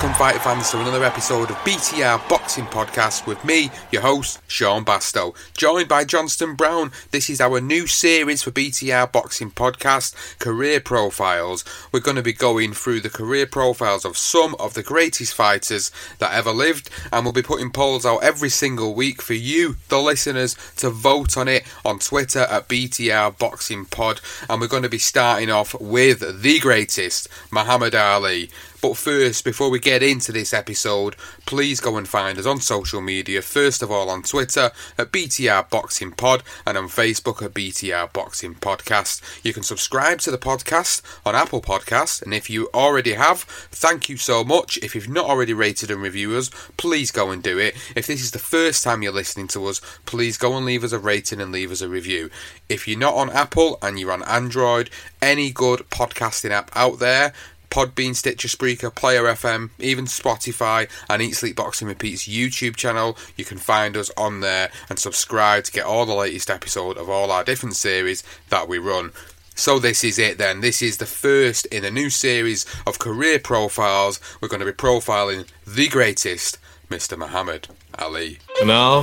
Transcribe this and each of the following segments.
Welcome, fighter fans, to another episode of BTR Boxing Podcast with me, your host, Sean Bastow, joined by Johnston Brown. This is our new series for BTR Boxing Podcast, Career Profiles. We're going to be going through the career profiles of some of the greatest fighters that ever lived, and we'll be putting polls out every single week for you, the listeners, to vote on it on Twitter at BTR Boxing Pod. And we're going to be starting off with the greatest, Muhammad Ali. But first, before we get into this episode, please go and find us on social media. First of all, on Twitter at BTR Boxing Pod and on Facebook at BTR Boxing Podcast. You can subscribe to the podcast on Apple Podcasts, and if you already have, thank you so much. If you've not already rated and reviewed us, please go and do it. If this is the first time you're listening to us, please go and leave us a rating and leave us a review. If you're not on Apple and you're on Android, any good podcasting app out there, Podbean, Stitcher, Spreaker, Player FM, even Spotify, and Eat Sleep Boxing Repeats YouTube channel. You can find us on there and subscribe to get all the latest episode of all our different series that we run. So this is it then. This is the first in a new series of career profiles. We're going to be profiling the greatest, Mr. Muhammad Ali. Now,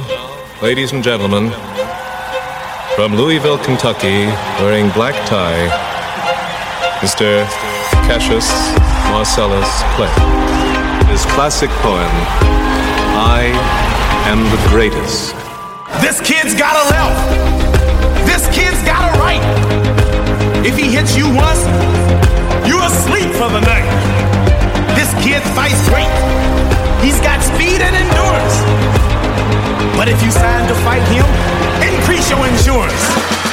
ladies and gentlemen, from Louisville, Kentucky, wearing black tie, Mr. Cassius Marcellus Clay. His classic poem, I Am the Greatest. This kid's got a left. This kid's got a right. If he hits you once, you're asleep for the night. This kid fights great. He's got speed and endurance. But if you sign to fight him, increase your insurance.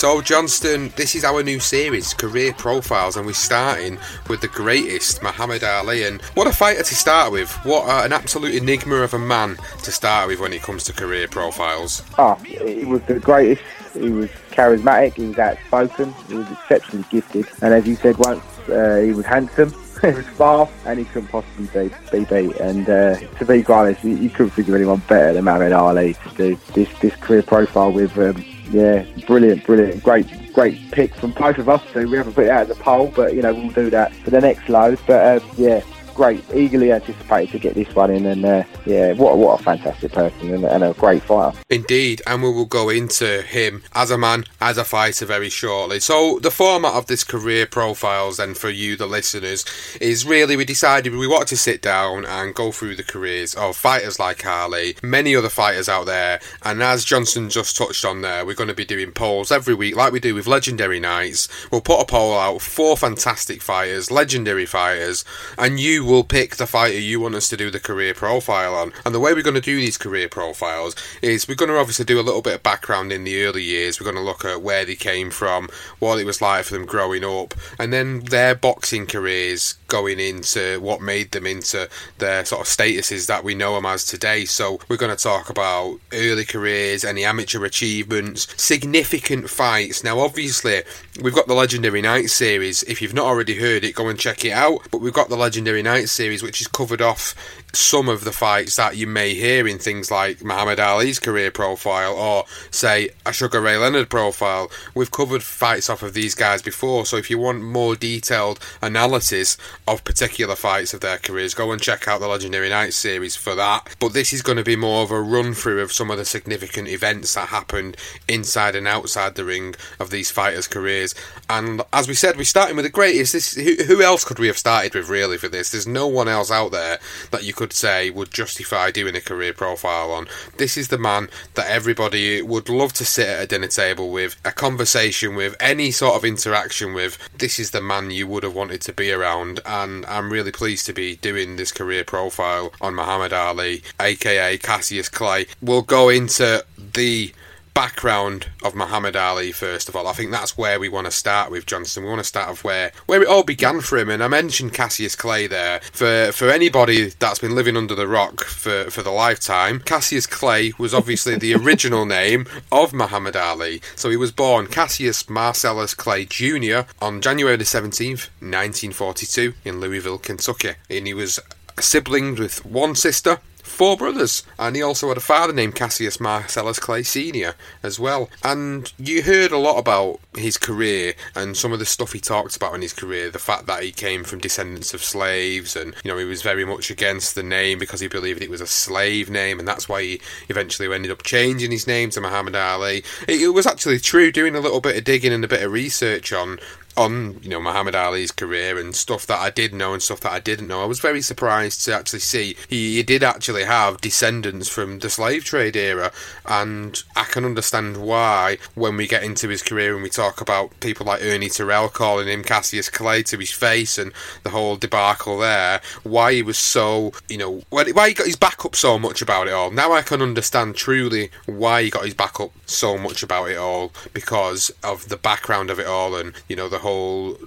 So, Johnston, this is our new series, Career Profiles, and we're starting with the greatest, Muhammad Ali. And what a fighter to start with. What uh, an absolute enigma of a man to start with when it comes to career profiles. Oh, he was the greatest. He was charismatic. He was outspoken. He was exceptionally gifted. And as you said once, uh, he was handsome. he was fast, and he couldn't possibly be, be beat. And uh, to be honest, you, you couldn't think of anyone better than Muhammad Ali to do this this career profile with. Um, yeah, brilliant, brilliant, great, great pick from both of us. So we haven't put it out as a poll, but you know we'll do that for the next load. But uh, yeah, great, eagerly anticipated to get this one in, and uh, yeah, what what a fantastic person and, and a great fighter. Indeed, and we will go into him as a man, as a fighter very shortly. So, the format of this career profiles, then for you, the listeners, is really we decided we wanted to sit down and go through the careers of fighters like Ali, many other fighters out there, and as Johnston just touched on there, we're going to be doing polls every week, like we do with Legendary Nights. We'll put a poll out, four fantastic fighters, legendary fighters, and you will pick the fighter you want us to do the career profile on. And the way we're going to do these career profiles is we're going to obviously do a little bit of background in the early years. We're going to look at where they came from, what it was like for them growing up, and then their boxing careers going into what made them into their sort of statuses that we know them as today. So we're going to talk about early careers, any amateur achievements, significant fights. Now, obviously, we've got the Legendary Night series. If you've not already heard it, go and check it out. But we've got the Legendary Night series, which is covered off some of the fights that you may hear in things like Muhammad Ali's career profile or, say, a Sugar Ray Leonard profile. We've covered fights off of these guys before, so if you want more detailed analysis of particular fights of their careers, go and check out the Legendary Night series for that. But this is going to be more of a run through of some of the significant events that happened inside and outside the ring of these fighters' careers. And as we said, we're starting with the greatest. This, who, who else could we have started with, really, for this? There's no one else out there that you could say would justify doing a career profile on. This is the man that everybody would love to sit at a dinner table with, a conversation with, any sort of interaction with. This is the man you would have wanted to be around, and I'm really pleased to be doing this career profile on Muhammad Ali, aka Cassius Clay. We'll go into the background of Muhammad Ali first of all. I think that's where we want to start with Johnston. We want to start off where where it all began for him. And I mentioned Cassius Clay there. For for anybody that's been living under the rock for, for the lifetime, Cassius Clay was obviously the original name of Muhammad Ali. So he was born Cassius Marcellus Clay Jr. on January the 17th, 1942 in Louisville, Kentucky. And he was a sibling with one sister four brothers, and he also had a father named Cassius Marcellus Clay Sr. as well. And you heard a lot about his career and some of the stuff he talked about in his career, the fact that he came from descendants of slaves, and you know he was very much against the name because he believed it was a slave name, and that's why he eventually ended up changing his name to Muhammad Ali. It, it was actually true. Doing a little bit of digging and a bit of research on on you know Muhammad Ali's career and stuff that I did know and stuff that I didn't know. I was very surprised to actually see he, he, did actually have descendants from the slave trade era, and I can understand why when we get into his career and we talk about people like Ernie Terrell calling him Cassius Clay to his face and the whole debacle there, why he was so you know why he got his back up so much about it all. Now I can understand truly why he got his back up so much about it all because of the background of it all and you know the whole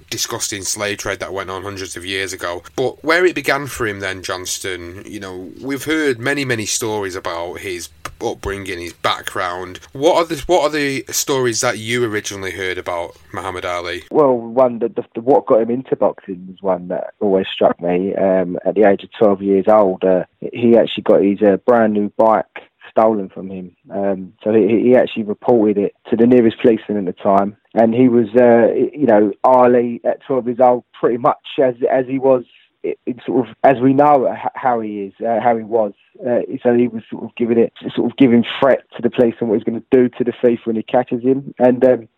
disgusting slave trade that went on hundreds of years ago. But where it began for him then, Johnston, you know, we've heard many, many stories about his upbringing, his background. What are the what are the stories that you originally heard about Muhammad Ali? Well, one that the, what got him into boxing was one that always struck me. Um, at the age of twelve years old, uh, he actually got his uh, brand new bike stolen from him. Um, so he, he, actually reported it to the nearest policeman at the time, and he was, uh, you know, Ali at 12 years old, pretty much as as he was. It, it sort of as we know how he is, uh, how he was. Uh, so he was sort of giving it, sort of giving threat to the police policeman what he's going to do to the thief when he catches him. And um,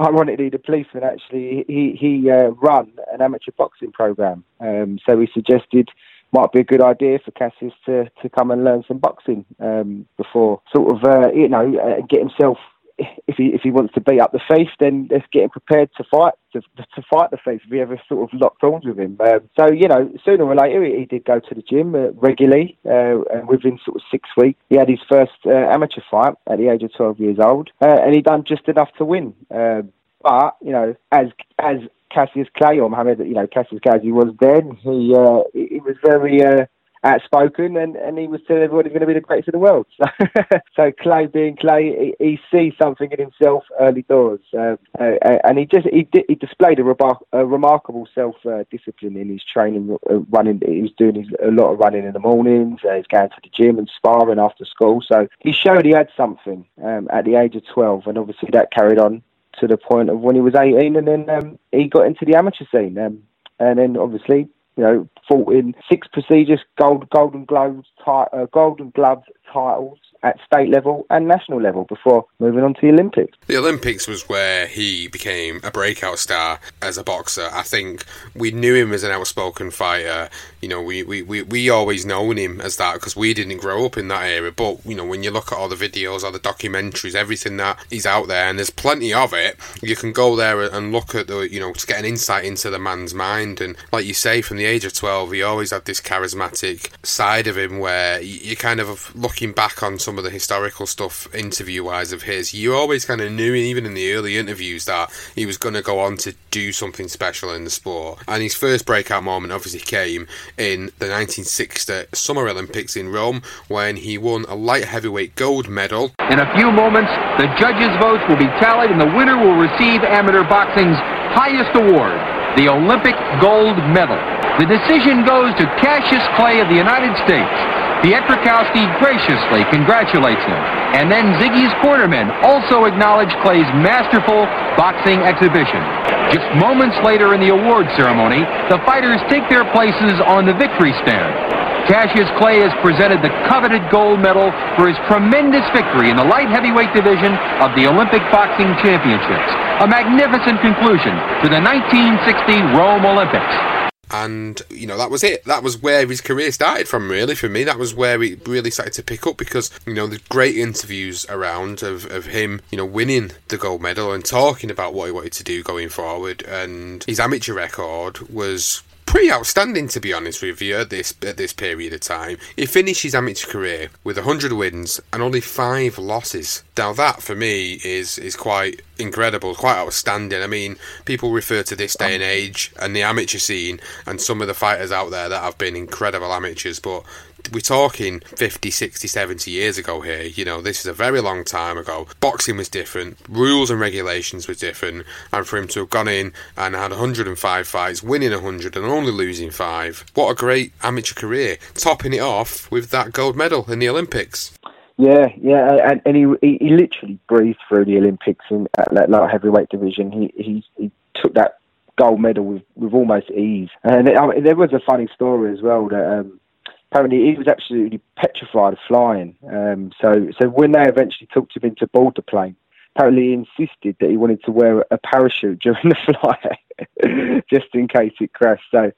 ironically, the policeman actually he he uh, run an amateur boxing program. Um, so he suggested might be a good idea for Cassius to, to come and learn some boxing um, before sort of uh, you know uh, get himself if he if he wants to beat up the thief, then let's get him prepared to fight to, to fight the thief if he ever sort of locked arms with him. Um, so you know, sooner or later he, he did go to the gym uh, regularly, uh, and within sort of six weeks he had his first uh, amateur fight at the age of twelve years old, uh, and he done just enough to win. Um, but you know, as as Cassius Clay or Mohammed, you know, Cassius Clay he was then, he uh, he was very uh, outspoken and, and he was telling everybody he's going to be the greatest in the world. So, so Clay being Clay, he, he, sees something in himself early doors. Uh, uh, and he just he, he displayed a, a remarkable self uh, discipline in his training, uh, running. He was doing his, a lot of running in the mornings. Uh, he's going to the gym and sparring after school. So he showed he had something um, at the age of 12 and obviously that carried on to the point of when he was 18, and then um, he got into the amateur scene. Um, and then obviously, you know, fought in six prestigious gold Golden Globes, uh, Golden Glove titles at state level and national level before moving on to the Olympics. The Olympics was where he became a breakout star as a boxer. I think we knew him as an outspoken fighter. You know, we, we, we, we always known him as that because we didn't grow up in that era. But, you know, when you look at all the videos, all the documentaries, everything that he's out there, and there's plenty of it, you can go there and look at the, you know, to get an insight into the man's mind. And like you say, from the age of 12, he always had this charismatic side of him where you kind of looking back on some of the historical stuff interview wise of his, you always kind of knew, even in the early interviews, that he was going to go on to do something special in the sport. And his first breakout moment obviously came in the 1960 Summer Olympics in Rome when he won a light heavyweight gold medal. In a few moments, the judges' votes will be tallied and the winner will receive amateur boxing's highest award, the Olympic gold medal. The decision goes to Cassius Clay of the United States. Pietrzykowski graciously congratulates him. And then Ziggy's cornermen also acknowledge Clay's masterful boxing exhibition. Just moments later in the award ceremony, the fighters take their places on the victory stand. Cassius Clay has presented the coveted gold medal for his tremendous victory in the light heavyweight division of the Olympic Boxing Championships. A magnificent conclusion to the 1960 Rome Olympics and you know that was it. That was where his career started from really for me. That was where he really started to pick up because you know the great interviews around of, of him you know winning the gold medal and talking about what he wanted to do going forward. And his amateur record was pretty outstanding to be honest with you at this at this period of time. He finished his amateur career with 100 wins and only five losses. Now that for me is is quite incredible, quite outstanding. I mean, people refer to this day and age and the amateur scene and some of the fighters out there that have been incredible amateurs, but we're talking 50, 60, 70 years ago here. You know, this is a very long time ago. Boxing was different, rules and regulations were different, and for him to have gone in and had 105 fights, winning 100 and only losing five, what a great amateur career. Topping it off with that gold medal in the Olympics. Yeah, yeah, and, and he, he, literally breathed through the Olympics in at that light heavyweight division. He he, he took that gold medal with, with almost ease. And I mean, there was a funny story as well that um, apparently he was absolutely petrified of flying. Um, so, so when they eventually took him into board the plane, apparently he insisted that he wanted to wear a parachute during the flight, just in case it crashed. So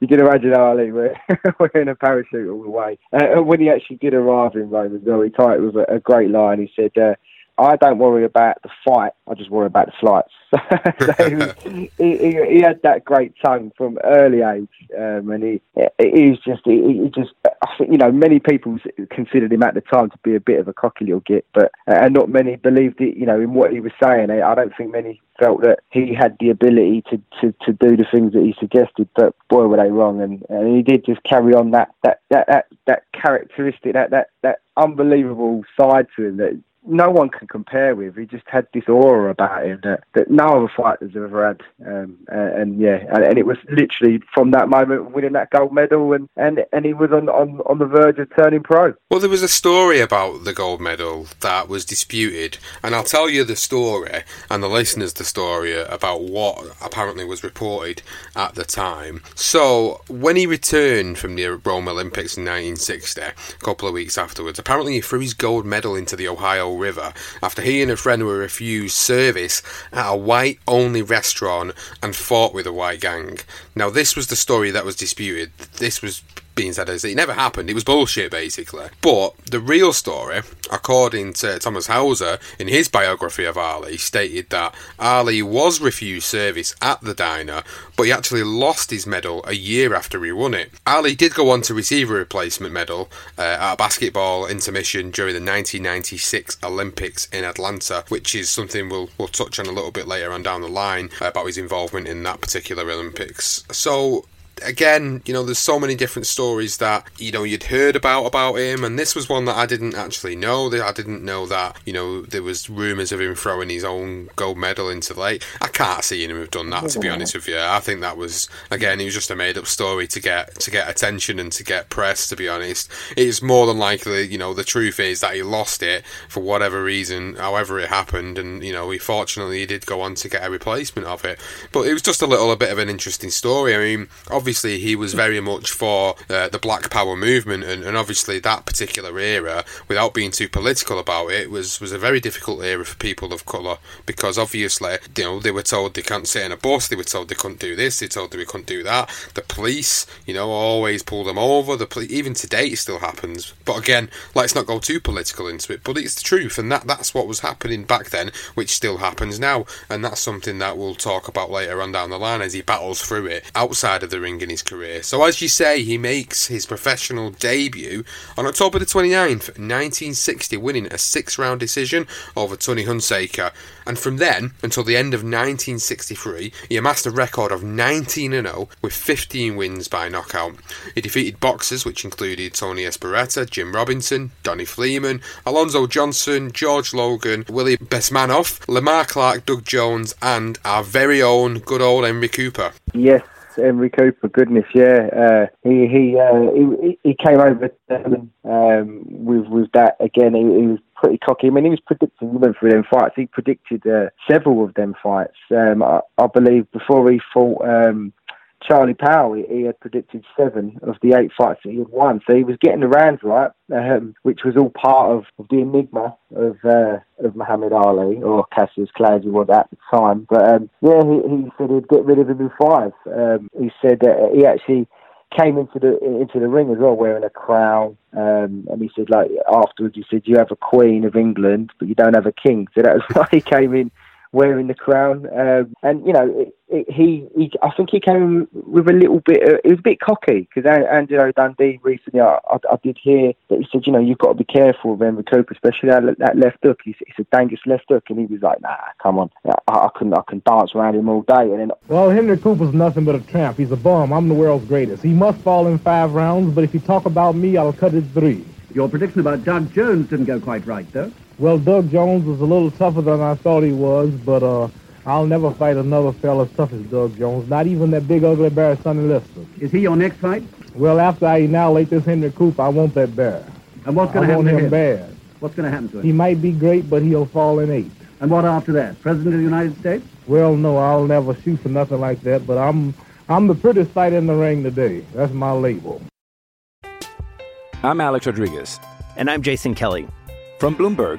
you can imagine Ali wearing a parachute all the way. Uh, and when he actually did arrive in Rome as well, he tied it with a, a great line. He said, uh, I don't worry about the fight. I just worry about the flights. so he, he, he, had that great tongue from early age, um, and he he was just he, he, just I think you know many people considered him at the time to be a bit of a cocky little git, but and not many believed it. You know in what he was saying. I don't think many felt that he had the ability to, to, to do the things that he suggested, but boy were they wrong. And, and he did just carry on that that, that, that, that characteristic, that, that, that unbelievable side to him that no one can compare with. He just had this aura about him that, that no other fighters have ever had. Um, and, and, yeah, and, and, it was literally from that moment winning that gold medal, and, and, and he was on, on, on the verge of turning pro. Well, there was a story about the gold medal that was disputed, and I'll tell you the story and the listeners the story about what apparently was reported at the time. So, when he returned from the Rome Olympics in 1960, a couple of weeks afterwards, apparently he threw his gold medal into the Ohio River after he and a friend were refused service at a white only restaurant and fought with a white gang. Now, this was the story that was disputed. This was being said as it never happened. It was bullshit, basically. But the real story, according to Thomas Hauser in his biography of Ali, stated that Ali was refused service at the diner, but he actually lost his medal a year after he won it. Ali did go on to receive a replacement medal uh, at a basketball intermission during the 1996 Olympics in Atlanta, which is something we'll, we'll touch on a little bit later on down the line about his involvement in that particular Olympics. So again, you know, there's so many different stories that you know you'd heard about about him, and this was one that I didn't actually know. That I didn't know that you know there was rumours of him throwing his own gold medal into the lake. I can't see him have done that. To be honest with you, I think that was again, it was just a made up story to get to get attention and to get press. To be honest, it's more than likely, you know, the truth is that he lost it for whatever reason, however it happened, and you know, he fortunately he did go on to get a replacement of it. But it was just a little a bit of an interesting story. I mean, obviously obviously he was very much for uh, the Black Power movement, and, and, obviously that particular era, without being too political about it, was was a very difficult era for people of colour because obviously you know they were told they can't sit in a bus, they were told they couldn't do this, they told they couldn't do that. The police, you know, always pull them over. The poli- even today it still happens. But again, let's not go too political into it. But it's the truth, and that that's what was happening back then, which still happens now, and that's something that we'll talk about later on down the line as he battles through it outside of the ring in his career. So, as you say, he makes his professional debut on October the 29th, 1960, winning a six round decision over Tony Hunsaker. And from then until the end of 1963, he amassed a record of 19 0 with 15 wins by knockout. He defeated boxers which included Tony Esperetta, Jim Robinson, Donnie Fleeman, Alonzo Johnson, George Logan, Willie Besmanoff, Lamar Clark, Doug Jones, and our very own good old Henry Cooper. Yes, Henry Cooper. Goodness, yeah. Uh, he he, uh, he he came over um, with with that again. He, he, was pretty cocky. I mean, he was predicting. He went through them fights. He predicted uh, several of them fights. Um, I, I, believe before he fought. Um, Charlie Powell, he, had predicted seven of the eight fights that he had won. So he was getting the rounds right, um, which was all part of, of the enigma of uh, of Muhammad Ali or Cassius Clay as he was at the time. But um, yeah, he, he, said he'd get rid of him in five. Um, he said that he actually came into the into the ring as well wearing a crown. Um, and he said like afterwards he said you have a queen of England but you don't have a king. So that was why he came in wearing the crown. Um, and you know, it, it, he, he, I think he came with a little bit. Of, it was a bit cocky because Angelo Dundee recently, I, I, I, did hear that he said, you know, you've got to be careful with Henry Cooper, especially that, that left hook. He's, he's a dangerous left hook, and he was like, nah, come on, I, I can I can dance around him all day. And then, well, Henry Cooper's nothing but a tramp. He's a bum. I'm the world's greatest. He must fall in five rounds, but if you talk about me, I'll cut it three. Your prediction about Doug Jones didn't go quite right, though. Well, Doug Jones was a little tougher than I thought he was, but uh, I'll never fight another fella as tough as Doug Jones, not even that big ugly bear Sonny Liston. Is he your next fight? Well, after I annihilate this Henry Cooper, I want that bear. And what's going to happen to him? bad. What's going to happen to him? He might be great, but he'll fall in eight. And what after that? President of the United States? Well, no, I'll never shoot for nothing like that, but I'm I'm the prettiest fighter in the ring today. That's my label. I'm Alex Rodriguez. And I'm Jason Kelly. From Bloomberg,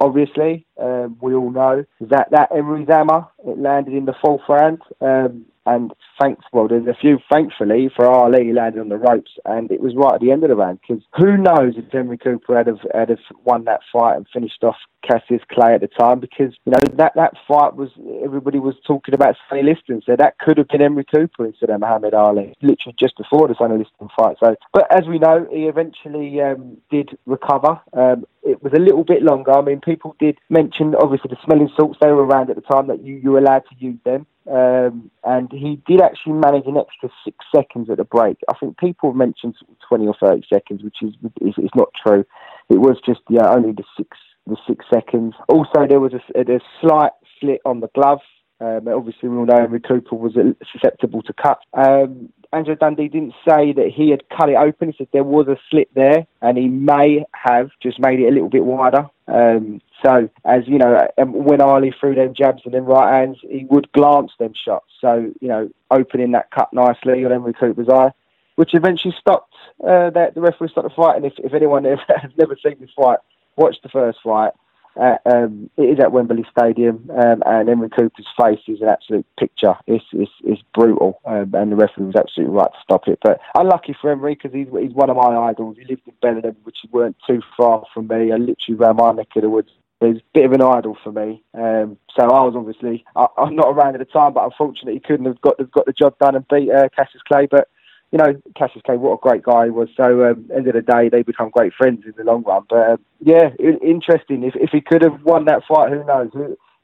Obviously, um, we all know that that Enry's hammer, it landed in the fourth round. Um, and thanks, well, there's a few, thankfully, for Ali landed on the ropes, and it was right at the end of the round. Because who knows if Henry Cooper had have, had have won that fight and finished off Cassius Clay at the time? Because you know that that fight was everybody was talking about Sonny Liston, so that could have been Henry Cooper instead of Muhammad Ali, literally just before the Sonny Liston fight. So, but as we know, he eventually um, did recover. Um, it was a little bit longer. I mean, people did mention obviously the smelling salts they were around at the time that you you were allowed to use them. Um, and he did actually manage an extra six seconds at the break. I think people mentioned 20 or 30 seconds, which is is, is not true. It was just yeah, only the six the six seconds. Also, there was a, a slight slit on the glove. Um, obviously, we all know Henry Cooper was susceptible to cut. Um, Angelo Dundee didn't say that he had cut it open. He said there was a slit there, and he may have just made it a little bit wider. Um, so, as you know, um, when Ali threw them jabs and them right hands, he would glance them shots. So, you know, opening that cut nicely on Henry Cooper's eye, which eventually stopped uh, that the referee stopped the fight. And if, if anyone has never seen this fight, watch the first fight. Uh, um, it is at Wembley Stadium, um, and Henry Cooper's face is an absolute picture. It's it's, it's brutal, um, and the referee was absolutely right to stop it. But unlucky for Henry because he's he's one of my idols. He lived in Bellingham, which weren't too far from me. I literally ran my neck of the woods he's a bit of an idol for me. Um, so I was obviously I, am not around at the time, but unfortunately he couldn't have got got the job done and beat uh, Cassius Clay. But you know, Cassius Clay, what a great guy he was. So um, end of the day, they become great friends in the long run. But um, yeah, interesting. If if he could have won that fight, who knows?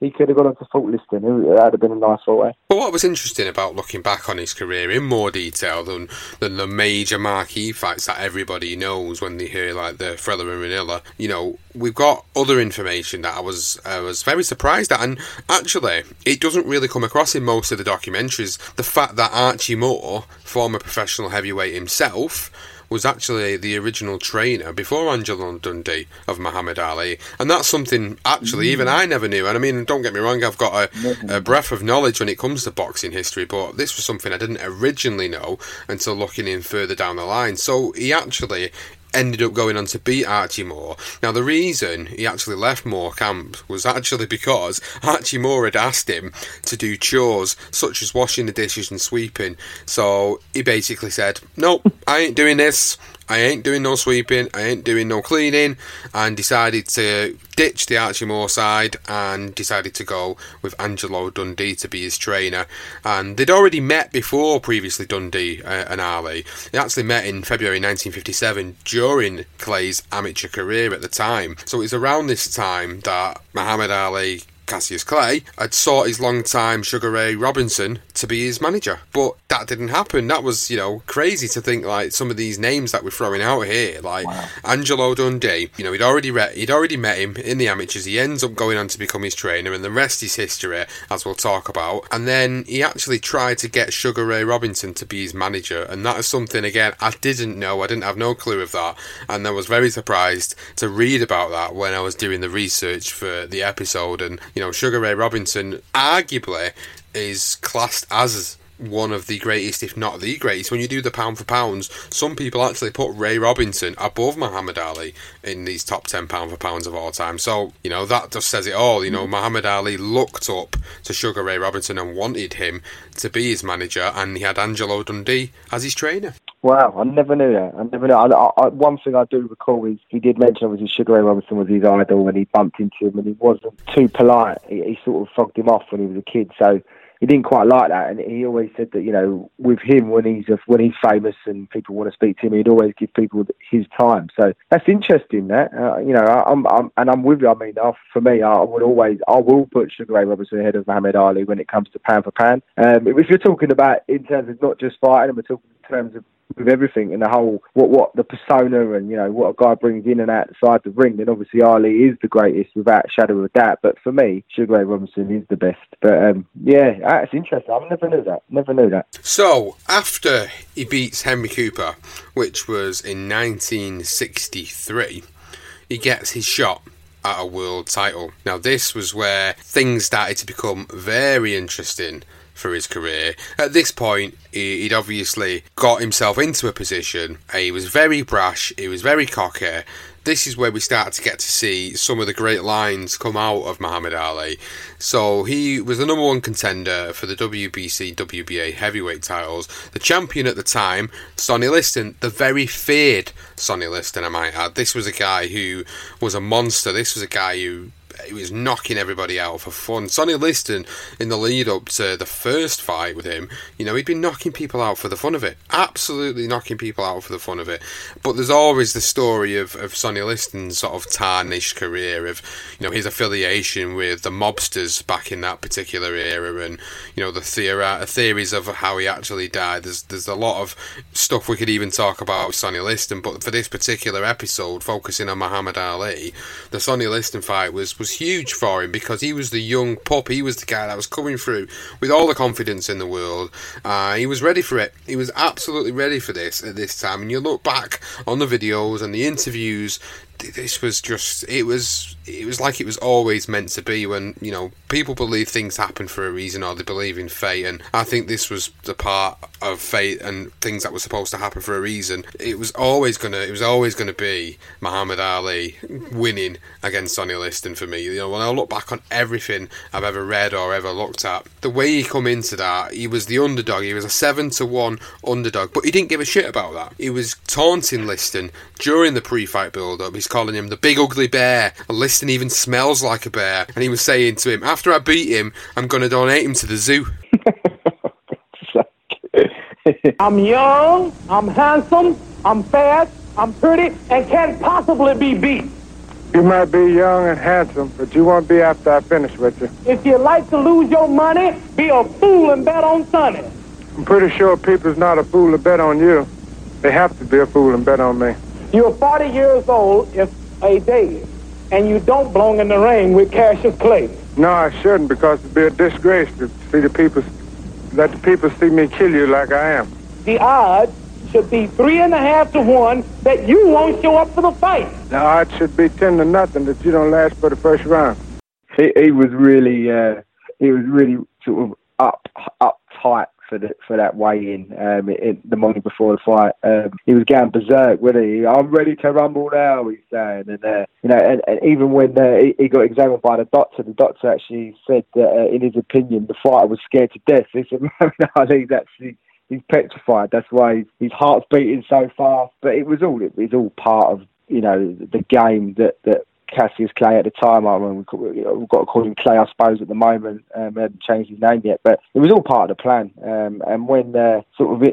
He could have gone on to Fulton Liston. That would have been a nice way. But what was interesting about looking back on his career in more detail than, than the major marquee fights that everybody knows when they hear like the Thrilla in Manila, you know, we've got other information that I was I was very surprised at, and actually, it doesn't really come across in most of the documentaries. The fact that Archie Moore, former professional heavyweight himself, was actually the original trainer before Angelo Dundee of Muhammad Ali, and that's something actually mm. even I never knew. And I mean, don't get me wrong, I've got a, a breadth of knowledge when it comes to boxing history, but this was something I didn't originally know until looking in further down the line. So he actually ended up going on to beat Archie Moore. Now, the reason he actually left Moore camp was actually because Archie Moore had asked him to do chores such as washing the dishes and sweeping. So he basically said, Nope, I ain't doing this. I ain't doing no sweeping, I ain't doing no cleaning, and decided to ditch the Archie Moore side and decided to go with Angelo Dundee to be his trainer. And they'd already met before previously, Dundee uh, and Ali. They actually met in February 1957 during Clay's amateur career at the time. So it was around this time that Muhammad Ali Cassius Clay had sought his long-time Sugar Ray Robinson to be his manager. But that didn't happen. That was, you know, crazy to think like some of these names that we're throwing out here, like wow. Angelo Dundee. You know, he'd already re- he'd already met him in the amateurs. He ends up going on to become his trainer, and the rest is history, as we'll talk about. And then he actually tried to get Sugar Ray Robinson to be his manager, and that is something again I didn't know. I didn't have no clue of that, and I was very surprised to read about that when I was doing the research for the episode. And you know, Sugar Ray Robinson arguably is classed as one of the greatest, if not the greatest. When you do the pound for pounds, some people actually put Ray Robinson above Muhammad Ali in these top 10 pound for pounds of all time. So, you know, that just says it all. You know, mm-hmm. Muhammad Ali looked up to Sugar Ray Robinson and wanted him to be his manager, and he had Angelo Dundee as his trainer. Wow, I never knew that. I never knew. I, I, one thing I do recall is he did mention obviously Sugar Ray Robinson was his idol when he bumped into him, and he wasn't too polite. He, he sort of fogged him off when he was a kid. So he didn't quite like that, and he always said that you know with him when he's a, when he's famous and people want to speak to him, he'd always give people his time. So that's interesting. That uh, you know, I'm, I'm, and I'm with you. I mean, for me, I would always I will put Sugar Ray Robinson ahead of Muhammad Ali when it comes to pound for pound. Um, if you're talking about in terms of not just fighting, we're talking in terms of with everything and the whole what what the persona and you know what a guy brings in and outside the ring. Then obviously Ali is the greatest without a shadow of a doubt. But for me, Sugar Ray Robinson is the best. But um, yeah, that's interesting. I never knew that. Never knew that. So after he beats Henry Cooper, which was in 1963, he gets his shot at a world title. Now, this was where things started to become very interesting for his career. At this point, he'd obviously got himself into a position. He was very brash, he was very cocky. This is where we start to get to see some of the great lines come out of Muhammad Ali. So he was the number one contender for the WBC, WBA heavyweight titles. The champion at the time, Sonny Liston, the very feared Sonny Liston, I might add. This was a guy who was a monster. This was a guy who he was knocking everybody out for fun. Sonny Liston, in the lead up to the first fight with him, you know, he'd been knocking people out for the fun of it. Absolutely knocking people out for the fun of it. But there's always the story of, of Sonny Liston's sort of tarnished career, of, you know, his affiliation with the mobsters back in that particular era, and, you know, the theori- theories of how he actually died. There's, there's a lot of stuff we could even talk about with Sonny Liston, but for this particular episode, focusing on Muhammad Ali, the Sonny Liston fight was, was was huge for him because he was the young pup. He was the guy that was coming through with all the confidence in the world. Uh, he was ready for it. He was absolutely ready for this at this time. And you look back on the videos and the interviews, this was just it was it was like it was always meant to be when you know people believe things happen for a reason or they believe in fate. And i think this was the part of fate and things that were supposed to happen for a reason. It was always gonna it was always gonna be muhammad ali winning against sonny liston for me. You know when i look back on everything i've ever read or ever looked at the way he come into that he was the underdog. He was a 7 to 1 underdog but he didn't give a shit about that. He was taunting liston during the pre-fight build-up. He's calling him the big ugly bear and liston even smells like a bear. And he was saying to him, after I beat him, I'm going to donate him to the zoo. I'm young, I'm handsome, I'm fast, I'm pretty, and can't possibly be beat. You might be young and handsome, but you won't be after I finish with you. If you like to lose your money, be a fool and bet on Sonny. I'm pretty sure people's not a fool to bet on you. They have to be a fool and bet on me. You're 40 years old if a day, and you don't belong in the ring with Cassius Clay. No, I shouldn't because it'd be a disgrace to see the people, let the people see me kill you like I am. The odds should be three and a half to one that you won't show up for the fight. The odds should be ten to nothing that you don't last for the first round. He, he was really, uh, he was really sort of up, uptight for the, for that weigh-in um, in, the morning before the fight. Um, he was going berserk, wasn't he? I'm ready to rumble now, he's saying. And, uh, you know, and, and even when uh, he, he, got examined by the doctor, the doctor actually said that, uh, in his opinion, the fighter was scared to death. He said, Muhammad Ali's actually he's petrified. That's why his, his heart's beating so fast. But it was all it was all part of you know the game that that Cassius Clay at the time. I mean, we've got to call him Clay, I suppose, at the moment. Um, we haven't changed his name yet, but it was all part of the plan. Um, and when uh, sort of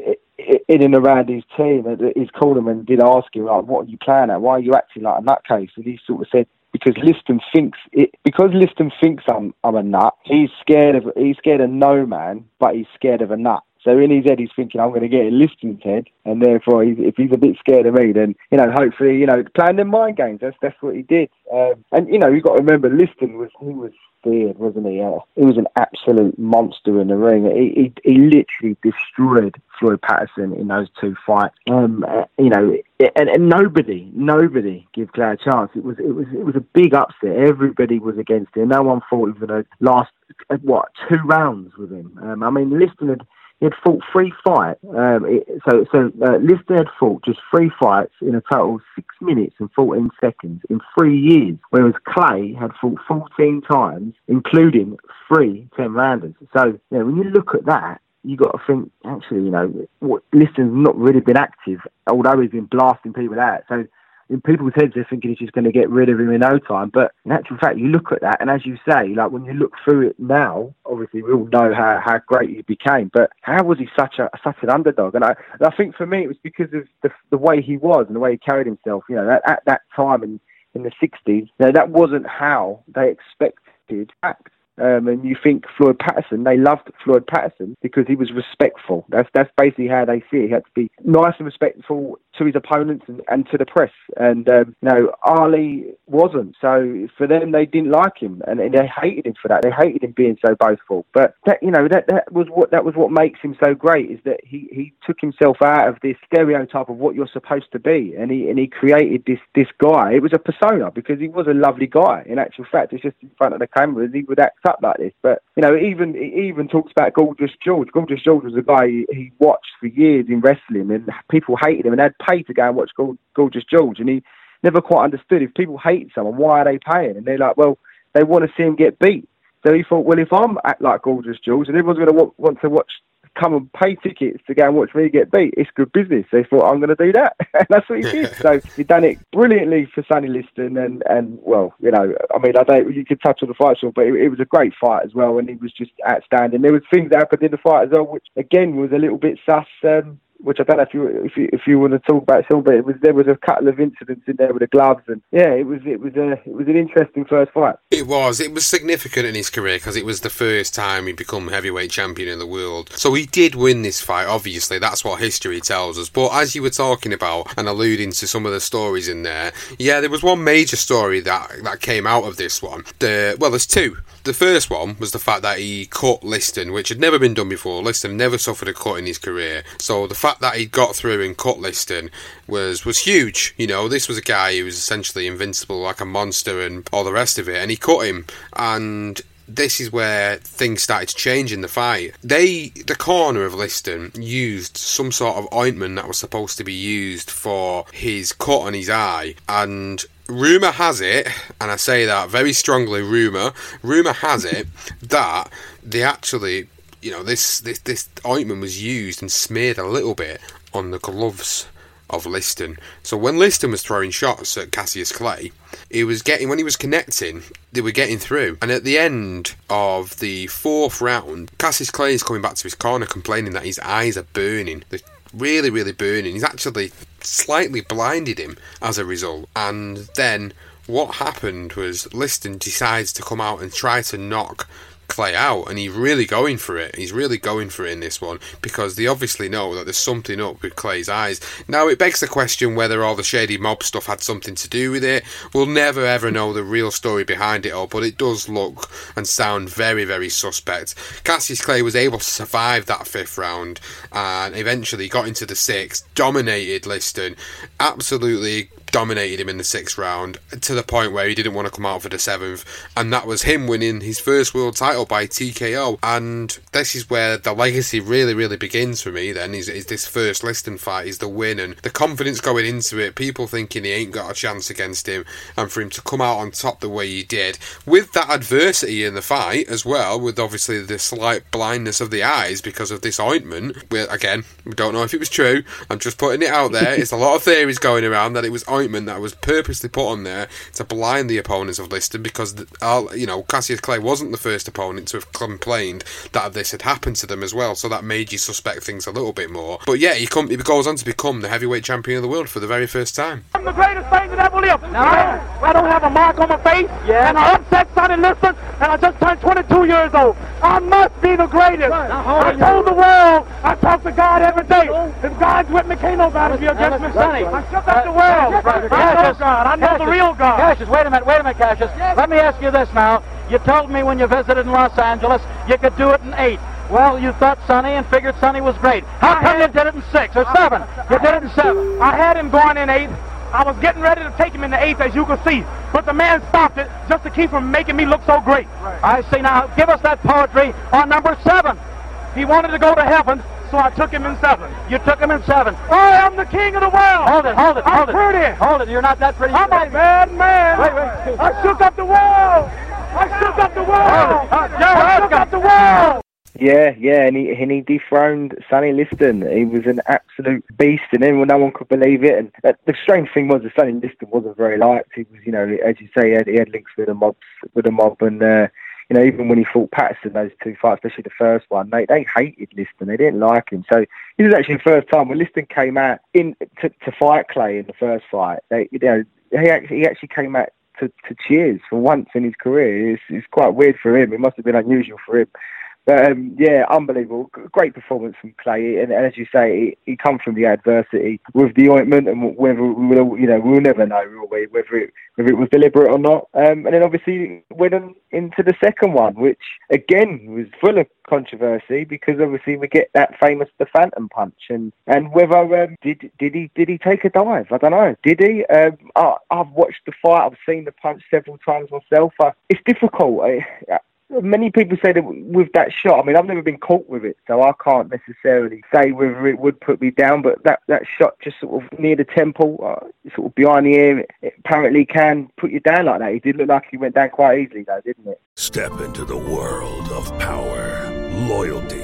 in and around his team, uh, his cornerman did ask him, like, what are you playing at? Why are you acting like a nutcase? And he sort of said, because Liston thinks it, because Liston thinks I'm I'm a nut. He's scared of he's scared of no man, but he's scared of a nut. So in his head, he's thinking, I'm going to get in Liston's head, and therefore, he's, if he's a bit scared of me, then you know, hopefully, you know, playing them mind games. That's that's what he did. Um, and you know, you got to remember, Liston was he was feared, wasn't he? Uh, he was an absolute monster in the ring. He, he, he literally destroyed Floyd Patterson in those two fights. Um, uh, you know, and, and nobody, nobody gave Claire a chance. It was, it was, it was a big upset. Everybody was against him. No one thought he was going to last uh, what two rounds with him. Um, I mean, Liston had he had fought three fights. Um, so so uh, Liston had fought just three fights in a total of six minutes and 14 seconds in three years, whereas Clay had fought 14 times, including three 10 rounders. So you know, when you look at that, you got to think, actually, you know, what, Liston's not really been active, although he's been blasting people out. So in people's heads, they're thinking he's just going to get rid of him in no time. But in actual fact, you look at that, and as you say, like when you look through it now, obviously we all know how, how great he became. But how was he such a such an underdog? And I, I think for me, it was because of the, the way he was and the way he carried himself. You know, at, at that time in in the '60s, you know, that wasn't how they expected act. Um, and you think Floyd Patterson, they loved Floyd Patterson because he was respectful. That's that's basically how they see it. He had to be nice and respectful to his opponents and, and to the press. And um, you know, Ali wasn't. So for them, they didn't like him, and, and, they hated him for that. They hated him being so boastful. But that you know, that that was what that was what makes him so great is that he he took himself out of this stereotype of what you're supposed to be, and he and he created this this guy. It was a persona because he was a lovely guy. In actual fact, it's just in front of the cameras he would act up like this. But you know, even even talks about Gorgeous George. Gorgeous George was a guy he, he watched for years in wrestling, and people hated him and had pay to go and watch Gorgeous George, and he never quite understood if people hate someone, why are they paying? And they're like, well, they want to see him get beat. So he thought, well, if I'm act like Gorgeous George, and everyone's going to want, want to watch, come and pay tickets to go and watch me get beat, it's good business. They thought, I'm going to do that, and that's what he did. so he done it brilliantly for Sonny Liston, and and well, you know, I mean, I don't, you could touch on the fight, but it, it was a great fight as well, and he was just outstanding. There was things that happened in the fight as well, which again was a little bit sus. Um, which I don't know if you if you if you want to talk about but it was there was a couple of incidents in there with the gloves, and yeah, it was it was a it was an interesting first fight. It was it was significant in his career because it was the first time he'd become heavyweight champion in the world. So he did win this fight. Obviously, that's what history tells us. But as you were talking about and alluding to some of the stories in there, yeah, there was one major story that that came out of this one. The well, there's two. The first one was the fact that he cut Liston, which had never been done before. Liston never suffered a cut in his career, so the fact that he got through and cut Liston was was huge. You know, this was a guy who was essentially invincible, like a monster, and all the rest of it, and he cut him. And this is where things started to change in the fight. They, the corner of Liston, used some sort of ointment that was supposed to be used for his cut on his eye, and rumour has it, and I say that very strongly, rumour, rumour has it that they actually, you know, this, this, this ointment was used and smeared a little bit on the gloves of Liston. So when Liston was throwing shots at Cassius Clay, he was getting when he was connecting, they were getting through. And at the end of the fourth round, Cassius Clay is coming back to his corner complaining that his eyes are burning. They're really, really burning. He's actually slightly blinded him as a result. And then what happened was Liston decides to come out and try to knock Clay out, and he's really going for it. He's really going for it in this one because they obviously know that there's something up with Clay's eyes. Now, it begs the question whether all the shady mob stuff had something to do with it. We'll never ever know the real story behind it all, but it does look and sound very, very suspect. Cassius Clay was able to survive that fifth round and eventually got into the sixth, dominated Liston, absolutely dominated him in the sixth round to the point where he didn't want to come out for the seventh, and that was him winning his first world title by TKO. And this is where the legacy really, really begins for me. Then is, is this first Liston fight, is the win, and the confidence going into it. People thinking he ain't got a chance against him, and for him to come out on top the way he did, with that adversity in the fight as well, with obviously the slight blindness of the eyes because of this ointment. Well, again, we don't know if it was true. I'm just putting it out there. it's a lot of theories going around that it was ointment that was purposely put on there to blind the opponents of Liston because, you know, Cassius Clay wasn't the first opponent to have complained that this had happened to them as well, so that made you suspect things a little bit more. But yeah, he, come, he goes on to become the heavyweight champion of the world for the very first time. I'm the greatest thing that ever lived. No. I don't have a mark on my face, yeah. and I upset Sonny Liston, and I just turned 22 years old. I must be the greatest. I told the world, I talk to God every day. If God's with me, can't nobody be against me. Sonny, I shook up the world. I know God. I know Cassius, the real God. Cassius, wait a minute, wait a minute, Cassius. Let me ask you this now. You told me when you visited in Los Angeles you could do it in eight. Well, you thought Sonny and figured Sonny was great. How come you did it in six or seven? You did it in seven. I had him going in eight. I was getting ready to take him in the eighth, as you can see. But the man stopped it just to keep from making me look so great. I see. Now, give us that poetry on number seven. He wanted to go to heaven, so I took him in seven. You took him in seven. I am the king of the world. Hold it, hold it, hold I'm hold it. pretty. Hold it. You're not that pretty. I'm a bad man. Wait, wait. I shook up the world. I shook up the world. Uh, Joe I shook up the world. Yeah, yeah, and he and he dethroned Sonny Liston. He was an absolute beast, and everyone, no one could believe it. And uh, the strange thing was that Sonny Liston wasn't very liked. He was, you know, as you say, he had, he had links with the mob, with the mob, and uh, you know, even when he fought Patterson, those two fights, especially the first one, they they hated Liston. They didn't like him. So this is actually the first time when Liston came out in to, to fight Clay in the first fight. They, you know, he actually, he actually came out to, to cheers for once in his career. It's, it's quite weird for him. It must have been unusual for him. But um, yeah, unbelievable. Great performance from Clay, and, and as you say, he, he come from the adversity with the ointment, and whether we will, you know, we'll never know, will we, whether it whether it was deliberate or not. Um, and then obviously went on into the second one, which again was full of controversy because obviously we get that famous the Phantom Punch, and and whether um, did did he did he take a dive? I don't know. Did he? Um, I, I've watched the fight. I've seen the punch several times myself. Uh, it's difficult. I, Many people say that with that shot, I mean, I've never been caught with it, so I can't necessarily say whether it would put me down. But that, that shot just sort of near the temple, uh, sort of behind the ear, it, apparently can put you down like that. It did look like he went down quite easily, though, didn't it? Step into the world of power, loyalty,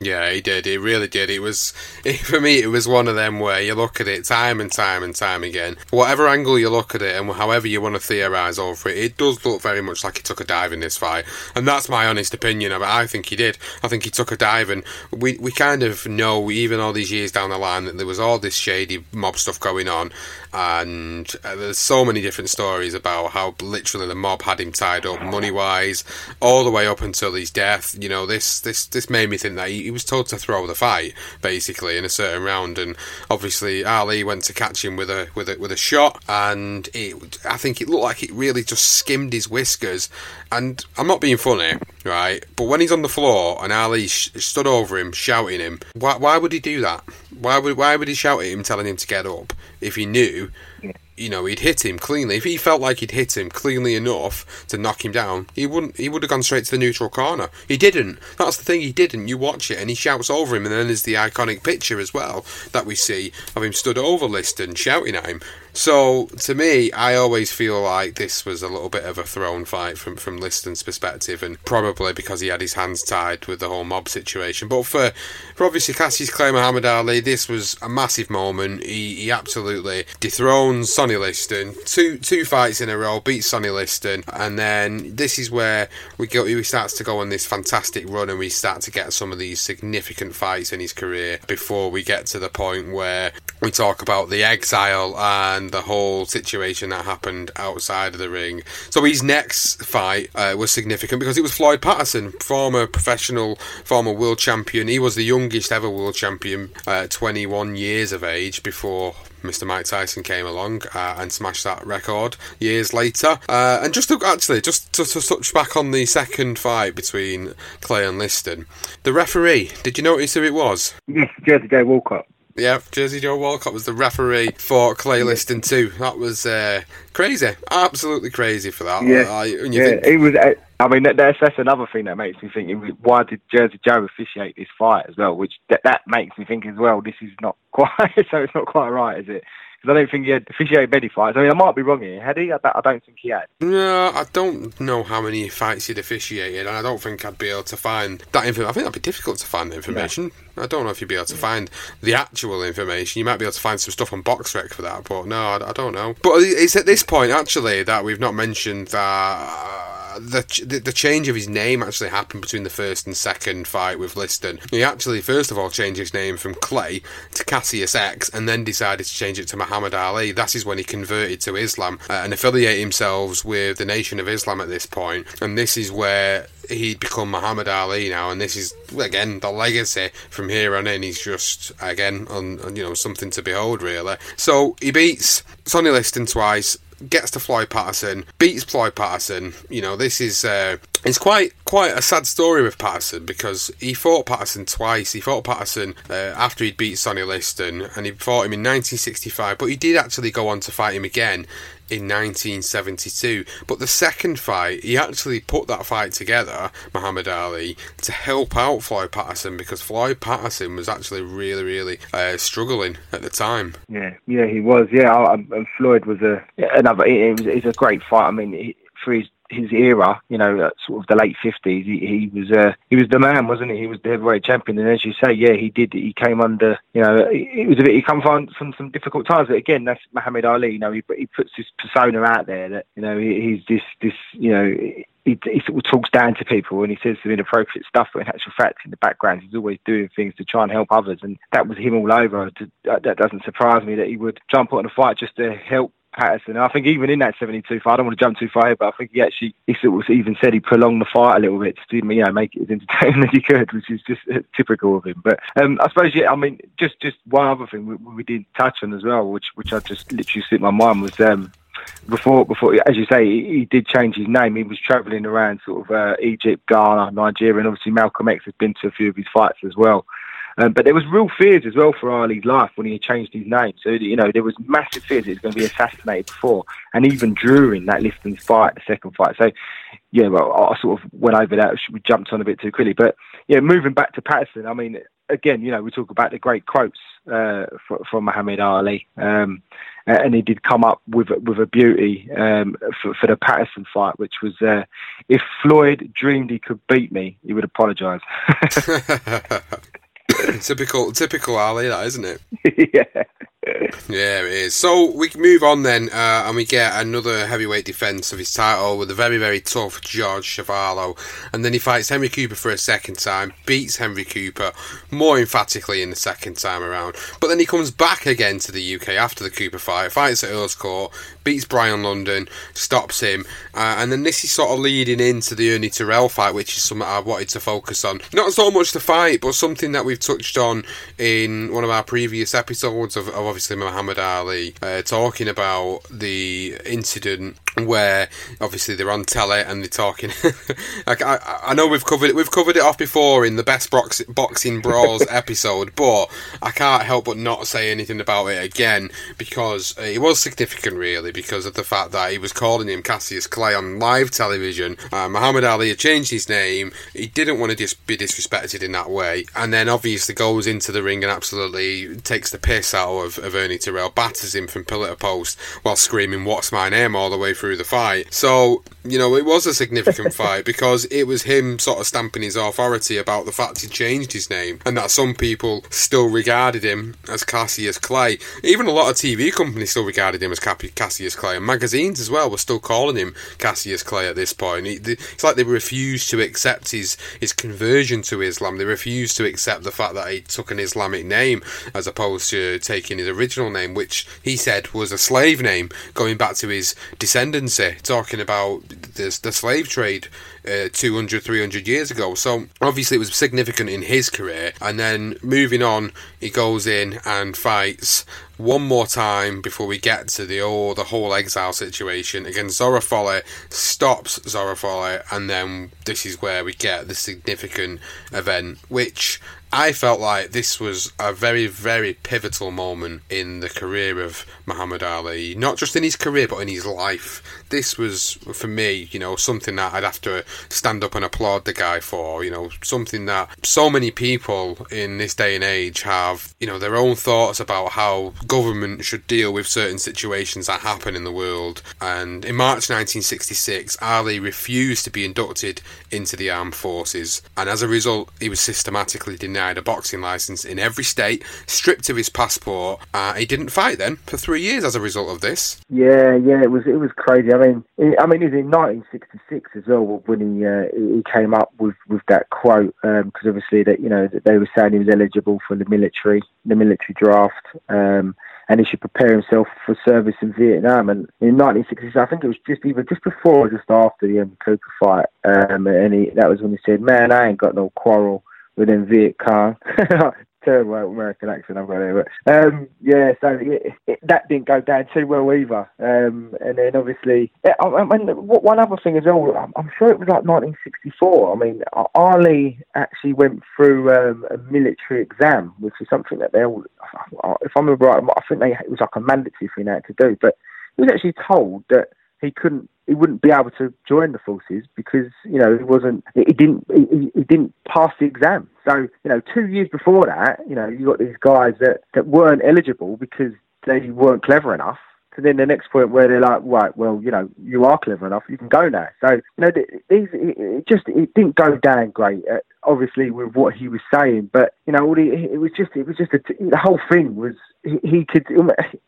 Yeah, he did. He really did. It was it, for me. It was one of them where you look at it time and time and time again. Whatever angle you look at it, and however you want to theorise over it, it does look very much like he took a dive in this fight, and that's my honest opinion. But I think he did. I think he took a dive, and we we kind of know, even all these years down the line, that there was all this shady mob stuff going on, and uh, there's so many different stories about how literally the mob had him tied up, money wise, all the way up until his death. You know, this this this made me think that he, he was told to throw the fight basically in a certain round, and obviously Ali went to catch him with a with a with a shot, and it, I think it looked like it really just skimmed his whiskers. And I'm not being funny, right? But when he's on the floor and Ali sh- stood over him, shouting him, why, why would he do that? Why would why would he shout at him, telling him to get up if he knew you know, he'd hit him cleanly. If he felt like he'd hit him cleanly enough to knock him down, he wouldn't. He would have gone straight to the neutral corner. He didn't. That's the thing. He didn't. You watch it, and he shouts over him, and then there's the iconic picture as well that we see of him stood over Liston shouting at him. So to me, I always feel like this was a little bit of a thrown fight from from Liston's perspective, and probably because he had his hands tied with the whole mob situation. But for for obviously Cassius Clay Muhammad Ali, this was a massive moment. He he absolutely dethroned Sonny Liston. Two two fights in a row, beat Sonny Liston, and then this is where we go. He starts to go on this fantastic run, and we start to get some of these significant fights in his career before we get to the point where we talk about the exile and the whole situation that happened outside of the ring. So his next fight uh, was significant because it was Floyd Patterson, former professional, former world champion. He was the youngest ever world champion, uh, 21 years of age before Mr. Mike Tyson came along uh, and smashed that record years later. Uh, and just to, actually, just to, to, touch back on the second fight between Clay and Liston, the referee, did you notice who it was? Yes, Jersey Joe Walcott. Yeah, Jersey Joe Walcott was the referee for Clay Liston too. That was uh, crazy, absolutely crazy for that. Yeah, I, yeah. think, He was. uh, I mean, that's that's another thing that makes me think. Why did Jersey Joe officiate this fight as well? Which that, that makes me think as well. This is not quite. so it's not quite right, is it? Because I don't think he had officiated many fights. I mean, I might be wrong here. Had he? I, don't- I don't think he had. No, I don't know how many fights he'd officiated, and I don't think I'd be able to find that information. I think that'd be difficult to find the information. I don't know if you'd be able to find the actual information. You might be able to find some stuff on BoxRec for that, but no, I, I don't know. But it's at this point, actually, that we've not mentioned that. Uh, the, the change of his name actually happened between the first and second fight with Liston. He actually, first of all, changed his name from Clay to Cassius X, and then decided to change it to Muhammad Ali. That is when he converted to Islam uh, and affiliate himself with the Nation of Islam at this point. And this is where he'd become Muhammad Ali now, and this is again the legacy from here on in. He's just again on, on, you know something to behold, really. So he beats Sonny Liston twice. Gets to Floyd Patterson, beats Floyd Patterson. You know, this is uh, it's quite quite a sad story with Patterson because he fought Patterson twice. He fought Patterson uh, after he'd beat Sonny Liston, and he fought him in 1965. But he did actually go on to fight him again in 1972. But the second fight, he actually put that fight together, Muhammad Ali, to help out Floyd Patterson because Floyd Patterson was actually really, really uh, struggling at the time. Yeah, yeah, he was. Yeah, and Floyd was a another. It, it was it's a great fight. I mean, he, for his his era, you know, sort of the late fifties, he, he was uh, he was the man, wasn't he? He was the heavyweight champion, and as you say, yeah, he did. He came under, you know, it was a bit. He come from from some difficult times, but again, that's Muhammad Ali. You know, he he puts this persona out there that you know he, he's this this you know. He, he sort of talks down to people and he says some inappropriate stuff, but in actual fact, in the background, he's always doing things to try and help others, and that was him all over. That doesn't surprise me that he would jump on a fight just to help Patterson. I think even in that 72 fight, I don't want to jump too far here, but I think he actually, he sort even said he prolonged the fight a little bit to, you know, make it as entertaining as he could, which is just uh, typical of him. But um, I suppose, yeah, I mean, just just one other thing we, we did touch on as well, which which I just literally slipped my mind was um, before before as you say, he, he did change his name. He was travelling around sort of uh, Egypt, Ghana, Nigeria, and obviously Malcolm X has been to a few of his fights as well. Um, but there was real fears as well for Ali's life when he changed his name. So you know there was massive fears he was going to be assassinated before, and even during that Liston's fight, the second fight. So yeah, well, I sort of went over that. We jumped on a bit too quickly, but yeah, moving back to Patterson. I mean, again, you know, we talk about the great quotes uh, fr- from Muhammad Ali, um, and he did come up with with a beauty um, for, for the Patterson fight, which was uh, if Floyd dreamed he could beat me, he would apologise. typical, typical Ali, that isn't it? yeah. Yeah, it is. So we can move on then, uh, and we get another heavyweight defence of his title with a very, very tough George Chuvalo. And then he fights Henry Cooper for a second time, beats Henry Cooper more emphatically in the second time around. But then he comes back again to the UK after the Cooper fight, fights at Earl's Court, beats Brian London, stops him. Uh, and then this is sort of leading into the Ernie Terrell fight, which is something I wanted to focus on. Not so much the fight, but something that we've touched on in one of our previous episodes of, of obviously Muhammad Ali, uh, talking about the incident where obviously they're on telly and they're talking. I, I, I, know we've covered it. We've covered it off before in the best box, boxing brawls episode, but I can't help but not say anything about it again because it was significant, really, because of the fact that he was calling him Cassius Clay on live television. Uh, Muhammad Ali had changed his name. He didn't want to dis- be disrespected in that way, and then obviously goes into the ring and absolutely takes the piss out of, of Ernie Terrell, batters him from pillar to post while screaming "What's my name?" all the way through the fight. So you know it was a significant fight because it was him sort of stamping his authority about the fact he changed his name and that some people still regarded him as Cassius Clay. Even a lot of TV companies still regarded him as Cassius Clay, and magazines as well were still calling him Cassius Clay at this point. It's like they refused to accept his his conversion to Islam. They refused to accept the fact that he took an Islamic name as opposed to taking his original name, which he said was a slave name, going back to his descendancy, talking about the, the slave trade uh, 200, 300 years ago. So obviously it was significant in his career. And then moving on, he goes in and fights one more time before we get to the oh, the whole exile situation against Zora Folley, stops Zora Folley, and then this is where we get the significant event, which I felt like this was a very, very pivotal moment in the career of Muhammad Ali. Not just in his career, but in his life. This was, for me, you know, something that I'd have to stand up and applaud the guy for. You know, something that so many people in this day and age have, you know, their own thoughts about how government should deal with certain situations that happen in the world. And in March 1966, Ali refused to be inducted into the armed forces, and as a result, he was systematically denied a boxing license in every state, stripped of his passport. Uh, he didn't fight then for three years as a result of this. Yeah, yeah, it was it was crazy. I mean, it, I mean, it was in 1966 as well when he uh, he came up with with that quote because um, obviously that you know that they were saying he was eligible for the military the military draft. Um, and he should prepare himself for service in Vietnam. And in 1966, I think it was just either just before or just after the M. Cooper fight, um, and he, that was when he said, "Man, I ain't got no quarrel with them Viet Cong." terrible American accent I've got there, but um, yeah, so it, it, that didn't go down too well either. Um, and then obviously, I, I mean, one other thing as well, I'm, I'm, sure it was like 1964. I mean, Ali actually went through um, a military exam, which is something that they all, if I remember right, I think they, it was like a mandatory thing they had to do, but he was actually told that he couldn't he wouldn't be able to join the forces because you know he wasn't he didn't he, he didn't pass the exam. So you know two years before that you know you got these guys that that weren't eligible because they weren't clever enough to then the next point where they're like, right, well, you know, you are clever enough, you can go now. So, you know, these it just it didn't go down great, uh, obviously with what he was saying, but you know, it was just it was just a, the whole thing was he, could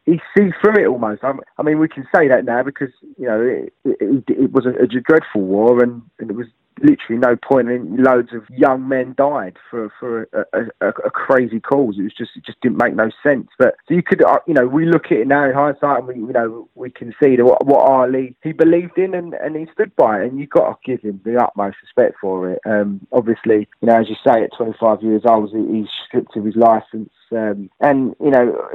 he see through it almost. I, I mean, we can say that now because you know it, it, it was a, a dreadful war and, and it was literally no point in loads of young men died for for a, a, a, crazy cause. It was just it just didn't make no sense. But so you could uh, you know we look at it now in hindsight and we you know we can see that what, what Ali he believed in and, and he stood by it and you've got to give him the utmost respect for it. Um, obviously you know as you say at 25 years old he, he's stripped of his license um, and you know,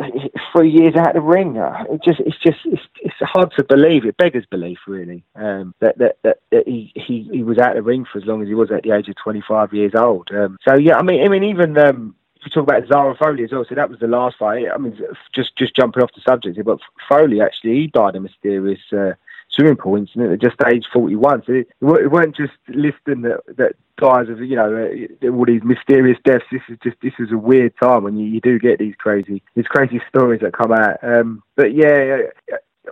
three years out of the ring, uh, it just it's just it's, it's hard to believe. It beggars belief, really, um, that, that that that he, he he was out of the ring for as long as he was at the age of 25 years old. Um, so yeah, I mean, I mean, even um, if you talk about Zora Folley as well, so that was the last fight. I mean, just just jumping off the subject but Foley actually he died a mysterious. Uh, swimming pool incident at just age 41. So it, it weren't just Liston that, that guys of you know uh, all these mysterious deaths. This is just this is a weird time when you, you do get these crazy these crazy stories that come out. Um, but yeah,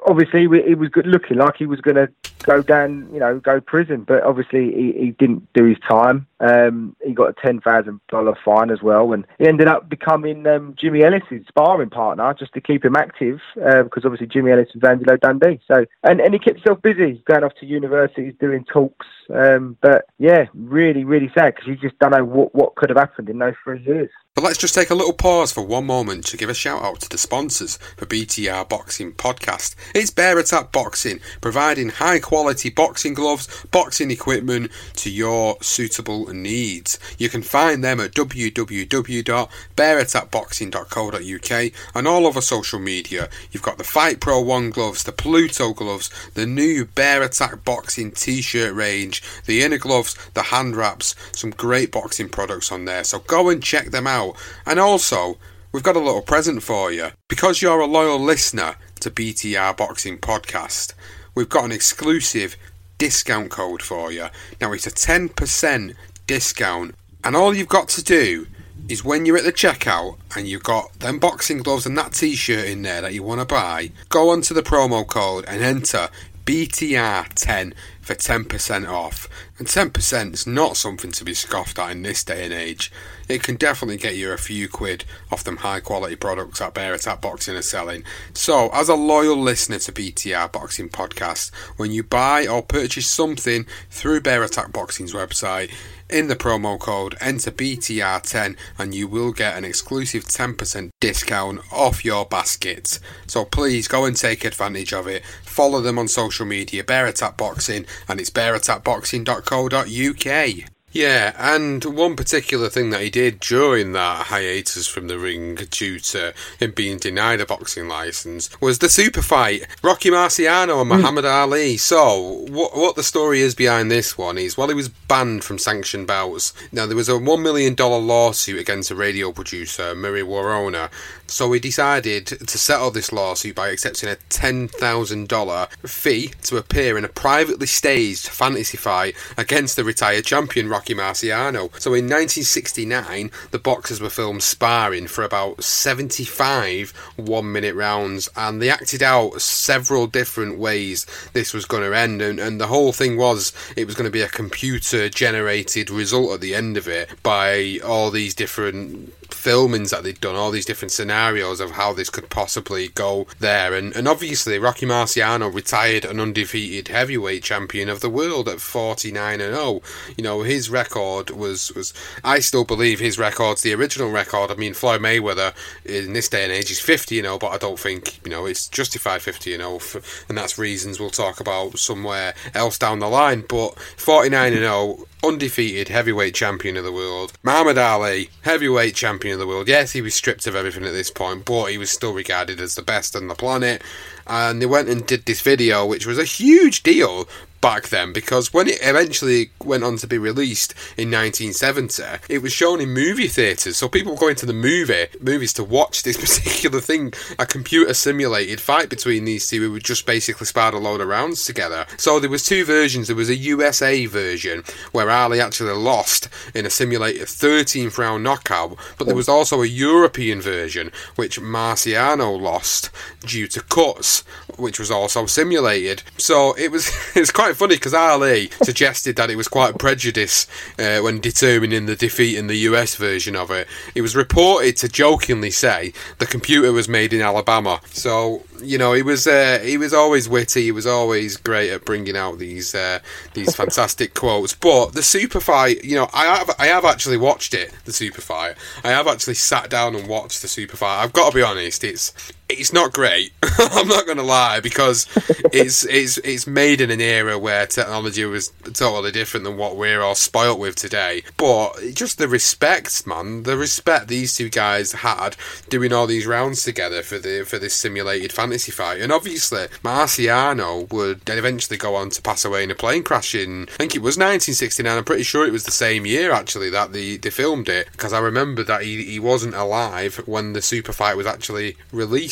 obviously it was good looking like he was going to go down, you know, go prison. But obviously he, he didn't do his time. Um, he got a ten thousand dollar fine as well, and he ended up becoming um, Jimmy Ellis's sparring partner just to keep him active, uh, because obviously Jimmy Ellis was Angelo Dundee. So, and and he kept himself busy, going off to universities, doing talks. Um, but yeah, really, really sad because you just don't know what what could have happened in those three years. But let's just take a little pause for one moment to give a shout out to the sponsors for BTR Boxing Podcast. It's Bear Attack Boxing, providing high quality boxing gloves, boxing equipment to your suitable needs. You can find them at www.bearattackboxing.co.uk and all over social media. You've got the Fight Pro 1 gloves, the Pluto gloves, the new Bear Attack Boxing t shirt range, the inner gloves, the hand wraps, some great boxing products on there. So go and check them out. And also, we've got a little present for you. Because you're a loyal listener to BTR Boxing Podcast, we've got an exclusive discount code for you. Now, it's a 10% discount, and all you've got to do is when you're at the checkout and you've got them boxing gloves and that t shirt in there that you want to buy, go onto the promo code and enter BTR10 for 10% off. And 10% is not something to be scoffed at in this day and age. It can definitely get you a few quid off them high quality products that Bear Attack Boxing are selling. So, as a loyal listener to BTR Boxing Podcast, when you buy or purchase something through Bear Attack Boxing's website, in the promo code enter BTR10 and you will get an exclusive 10% discount off your basket. So please go and take advantage of it. Follow them on social media, Bear Attack Boxing, and it's bearattackboxing.co.uk. Yeah, and one particular thing that he did during that hiatus from the ring due to him being denied a boxing license was the super fight Rocky Marciano and hmm. Muhammad Ali. So, what, what the story is behind this one is while he was banned from sanctioned bouts, now there was a $1 million lawsuit against a radio producer, Murray Woroner. So, he decided to settle this lawsuit by accepting a $10,000 fee to appear in a privately staged fantasy fight against the retired champion Rocky Marciano. So in 1969, the boxers were filmed sparring for about 75 one minute rounds, and they acted out several different ways this was going to end. And, and the whole thing was it was going to be a computer generated result at the end of it by all these different filmings that they'd done, all these different scenarios of how this could possibly go there. And, and obviously, Rocky Marciano retired an undefeated heavyweight champion of the world at 49 and 0. You know, his record was, was, I still believe his record's the original record. I mean, Floyd Mayweather in this day and age is 50 you know, but I don't think, you know, it's justified 50 you know, and that's reasons we'll talk about somewhere else down the line. But 49 and 0 undefeated heavyweight champion of the world. Muhammad Ali, heavyweight champion of the world. Yes, he was stripped of everything at this point, but he was still regarded as the best on the planet. And they went and did this video, which was a huge deal back then because when it eventually went on to be released in 1970 it was shown in movie theatres so people were going to the movie movies to watch this particular thing a computer simulated fight between these two who would just basically spar a load of rounds together. So there was two versions. There was a USA version where Ali actually lost in a simulated 13th round knockout but there was also a European version which Marciano lost due to cuts which was also simulated so it was it's quite funny because Ali suggested that it was quite prejudice uh, when determining the defeat in the US version of it. It was reported to jokingly say the computer was made in Alabama. So you know he was uh, he was always witty. He was always great at bringing out these uh, these fantastic quotes. But the super fight, you know, I have I have actually watched it. The super fight. I have actually sat down and watched the super fight. I've got to be honest. It's it's not great. I'm not going to lie because it's it's it's made in an era where technology was totally different than what we're all spoilt with today. But just the respect, man, the respect these two guys had doing all these rounds together for the for this simulated fantasy fight, and obviously Marciano would eventually go on to pass away in a plane crash in I think it was 1969. I'm pretty sure it was the same year actually that they they filmed it because I remember that he he wasn't alive when the super fight was actually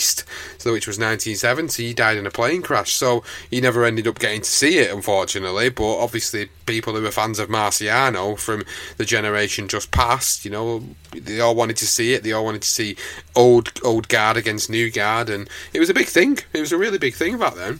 released, so which was 1970. He died in a plane crash, so he never ended up getting to see it, unfortunately. But obviously, people who were fans of Marciano from the generation just past, you know, they all wanted to see it. They all wanted to see old old guard against new guard, and it was a big thing. It was a really big thing back then.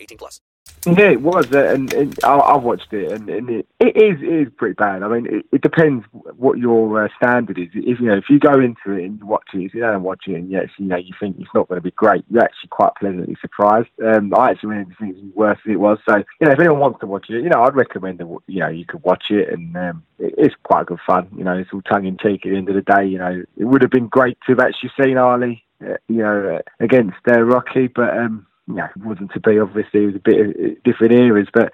18 plus. Yeah, it was, uh, and, and I, I watched it, and, and it, it is it is pretty bad. I mean, it, it depends what your uh, standard is. If you know, if you go into it and you watch it, you don't watch it, and yes, you know, you think it's not going to be great, you're actually quite pleasantly surprised. Um, I actually really think it's worse than it was. So, you know, if anyone wants to watch it, you know, I'd recommend that you know you could watch it, and um, it, it's quite good fun. You know, it's all tongue in cheek. At the end of the day, you know, it would have been great to have actually seen Ali, uh, you know, uh, against uh, Rocky, but. um know, it wasn't to be. Obviously, it was a bit of different eras, but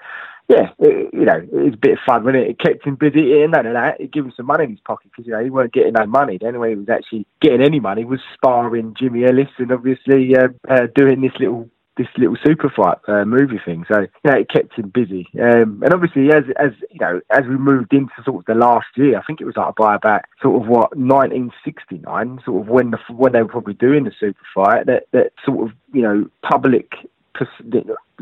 yeah, it, you know, it was a bit of fun, wasn't it? It kept him busy, and none of that. It gave him some money in his pocket because you know he weren't getting no money. The only way he was actually getting any money was sparring Jimmy Ellis and obviously uh, uh, doing this little this little super fight uh, movie thing. So you know, it kept him busy. Um, and obviously, as as you know, as we moved into sort of the last year, I think it was like by about sort of what 1969, sort of when the when they were probably doing the super fight, that that sort of you know public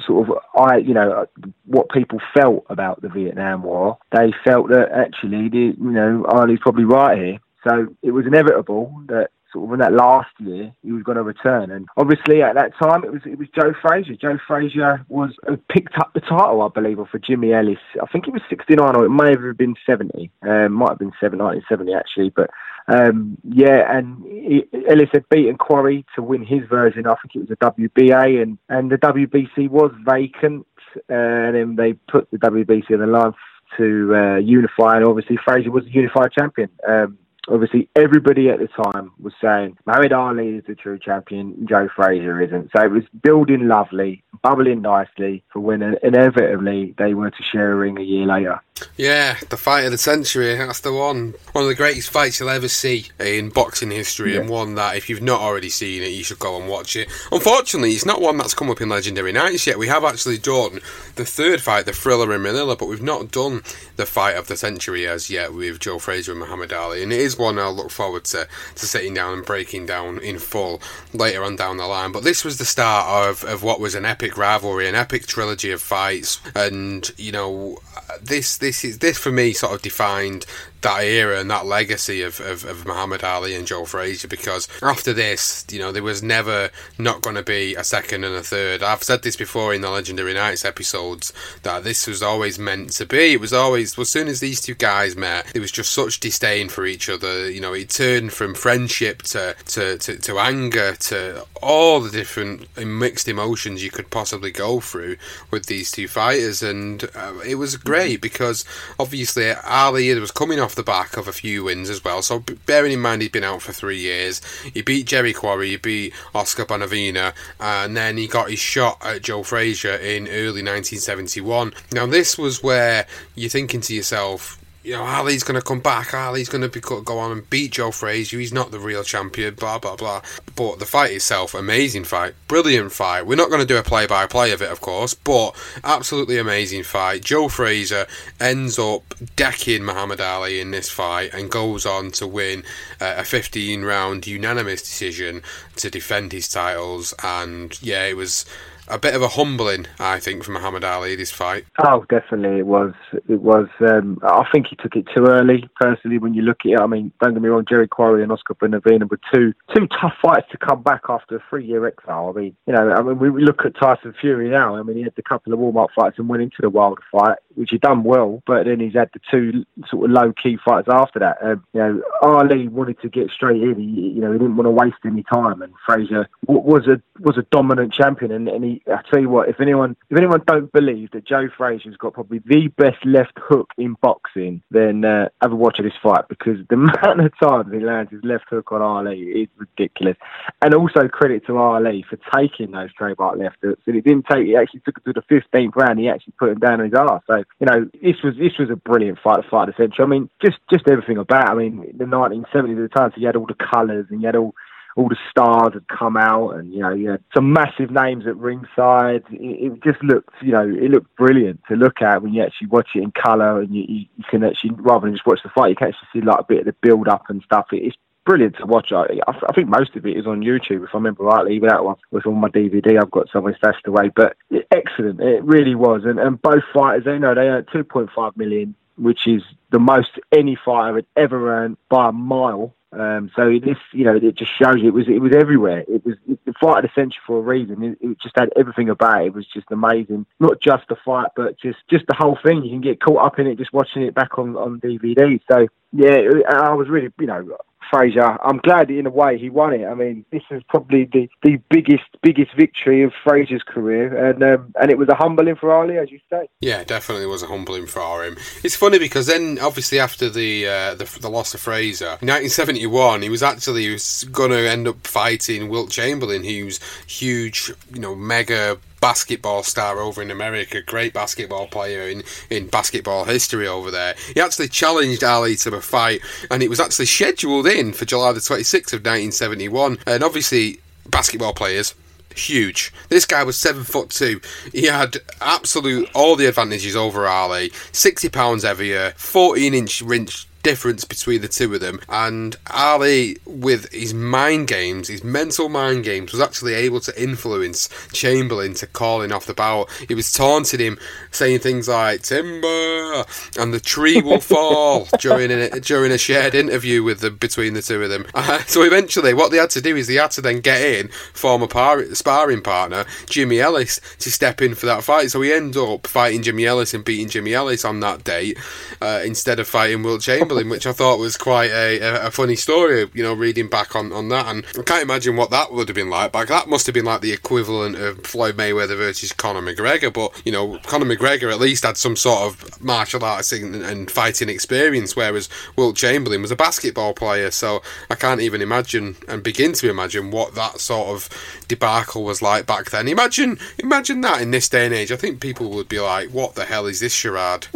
sort of I you know what people felt about the Vietnam War. They felt that actually the you know Ali's probably right here. So it was inevitable that sort of in that last year he was going to return. And obviously at that time it was it was Joe Frazier. Joe Frazier was uh, picked up the title, I believe, for Jimmy Ellis. I think it was 69 or it may have been 70. Um, might have been 7, 1970 actually, but. Um, yeah, and he, Ellis had beaten Quarry to win his version. I think it was the WBA, and, and the WBC was vacant. And then they put the WBC on the line to uh, unify, and obviously Frazier was the unified champion. Um, obviously everybody at the time was saying Muhammad Ali is the true champion, Joe Frazier isn't. So it was building lovely, bubbling nicely for when inevitably they were to share a ring a year later. Yeah, the fight of the century. That's the one. One of the greatest fights you'll ever see in boxing history, yeah. and one that if you've not already seen it, you should go and watch it. Unfortunately, it's not one that's come up in Legendary Nights yet. We have actually done the third fight, the Thrilla in Manila, but we've not done the fight of the century as yet with Joe Frazier and Muhammad Ali, and it is one I'll look forward to, to sitting down and breaking down in full later on down the line. But this was the start of, of what was an epic rivalry, an epic trilogy of fights, and you know, this this is this for me sort of defined that era and that legacy of, of, of, Muhammad Ali and Joe Frazier because after this, you know, there was never not going to be a second and a third. I've said this before in the Legendary Nights episodes that this was always meant to be. It was always, as soon as these two guys met, there was just such disdain for each other. You know, it turned from friendship to, to, to, to anger to all the different mixed emotions you could possibly go through with these two fighters. And uh, it was great because obviously Ali was coming off off the back of a few wins as well. So bearing in mind he'd been out for three years, he beat Jerry Quarry, he beat Oscar Bonavena, and then he got his shot at Joe Frazier in early 1971. Now this was where you're thinking to yourself, you know, Ali's going to come back. Ali's going to go on and beat Joe Frazier. He's not the real champion, blah, blah, blah. But the fight itself, amazing fight. Brilliant fight. We're not going to do a play by play of it, of course, but absolutely amazing fight. Joe Frazier ends up decking Muhammad Ali in this fight and goes on to win uh, a 15 round unanimous decision to defend his titles. And yeah, it was a bit of a humbling, I think, for Muhammad Ali this fight. Oh, definitely, it was. It was. Um, I think he took it too early. Personally, when you look at it, I mean, don't get me wrong, Jerry Quarry and Oscar Bonavena were two two tough fights to come back after a three year exile. I mean, you know, I mean, we look at Tyson Fury now. I mean, he had a couple of warm up fights and went into the Wilder fight, which he done well, but then he's had the two sort of low key fights after that. Um, you know, Ali wanted to get straight in. He, you know, he didn't want to waste any time, and Frazier was a was a dominant champion, and, and he I tell you what, if anyone if anyone don't believe that Joe Frazier's got probably the best left hook in boxing, then uh, have a watch of this fight because the amount of times he lands his left hook on Ali is ridiculous. And also credit to Ali for taking those trademark left hooks. And he didn't take he actually took it to the fifteenth round, he actually put him down on his arse. So, you know, this was this was a brilliant fight, the fight of the century. I mean, just just everything about I mean, the nineteen seventies at the time, so you had all the colours and you had all all the stars had come out, and you know, you had some massive names at ringside. It, it just looked, you know, it looked brilliant to look at when you actually watch it in colour, and you, you, you can actually, rather than just watch the fight, you can actually see like a bit of the build up and stuff. It, it's brilliant to watch. I, I think most of it is on YouTube, if I remember rightly. Even that one was on my DVD. I've got somewhere stashed away, but excellent. It really was. And, and both fighters, they know they earned 2.5 million, which is the most any fighter had ever earned by a mile. Um, so this, you know, it just shows you it was it was everywhere. It was the fight of the century for a reason. It, it just had everything about it. It was just amazing. Not just the fight, but just just the whole thing. You can get caught up in it just watching it back on on DVD. So yeah, I was really, you know, Frazier. I'm glad in a way he won it. I mean, this is probably the, the biggest biggest victory of Frazier's career, and um, and it was a humbling for Ali, as you say. Yeah, definitely was a humbling for him. It's funny because then, obviously, after the uh, the, the loss of Fraser in 1971, he was actually he was going to end up fighting Wilt Chamberlain, who's huge, you know, mega basketball star over in America, great basketball player in, in basketball history over there. He actually challenged Ali to a fight, and it was actually scheduled in for July the 26th of 1971. And obviously, basketball players. Huge. This guy was seven foot two. He had absolute all the advantages over Ali. Sixty pounds heavier, fourteen inch inch difference between the two of them. And Ali, with his mind games, his mental mind games, was actually able to influence Chamberlain to calling off the bout. He was taunting him, saying things like "timber" and "the tree will fall" during a, during a shared interview with the between the two of them. Uh, so eventually, what they had to do is they had to then get in former par- sparring partner Jimmy Ellis to step in for that fight. So he ended up fighting Jimmy Ellis and beating Jimmy Ellis on that date uh, instead of fighting Wilt Chamberlain. Which I thought was quite a, a, funny story, you know, reading back on, on that. And I can't imagine what that would have been like. But that must have been like the equivalent of Floyd Mayweather versus Conor McGregor. But, you know, Conor McGregor at least had some sort of martial arts and, and fighting experience, whereas Wilt Chamberlain was a basketball player. So I can't even imagine and begin to imagine what that sort of debacle was like back then. Imagine, imagine that in this day and age. I think people would be like, what the hell is this charade?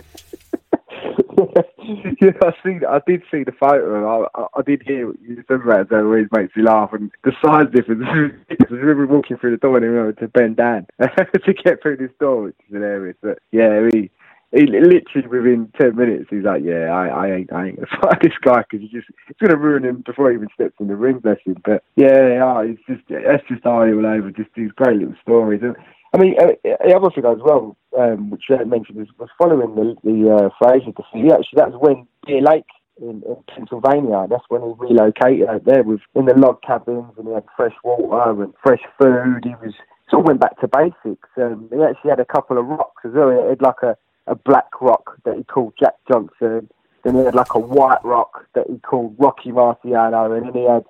yeah, I see. I did see the photo, and I, I, did hear what you said about it. That always makes me laugh, and the size difference. I remember walking through the door and remember to bend down to get through this door, which is hilarious. But yeah, he, he literally within ten minutes, he's like, "Yeah, I, I ain't, I ain't gonna fight this guy because just it's gonna ruin him before he even steps in the ring, bless him." But yeah, yeah, it's just that's just all over. Just these great little stories. And, I mean, uh, the other thing as well, um, which I mentioned, was, was following the, the uh, Frazier defeat. Actually, that's when Deer Lake in, in, Pennsylvania. That's when he relocated out there with in the log cabins, and he had fresh water and fresh food. He was sort of went back to basics. Um, he actually had a couple of rocks as well. He had like a, a black rock that he called Jack Johnson. Then he had like a white rock that he called Rocky Marciano, and then he had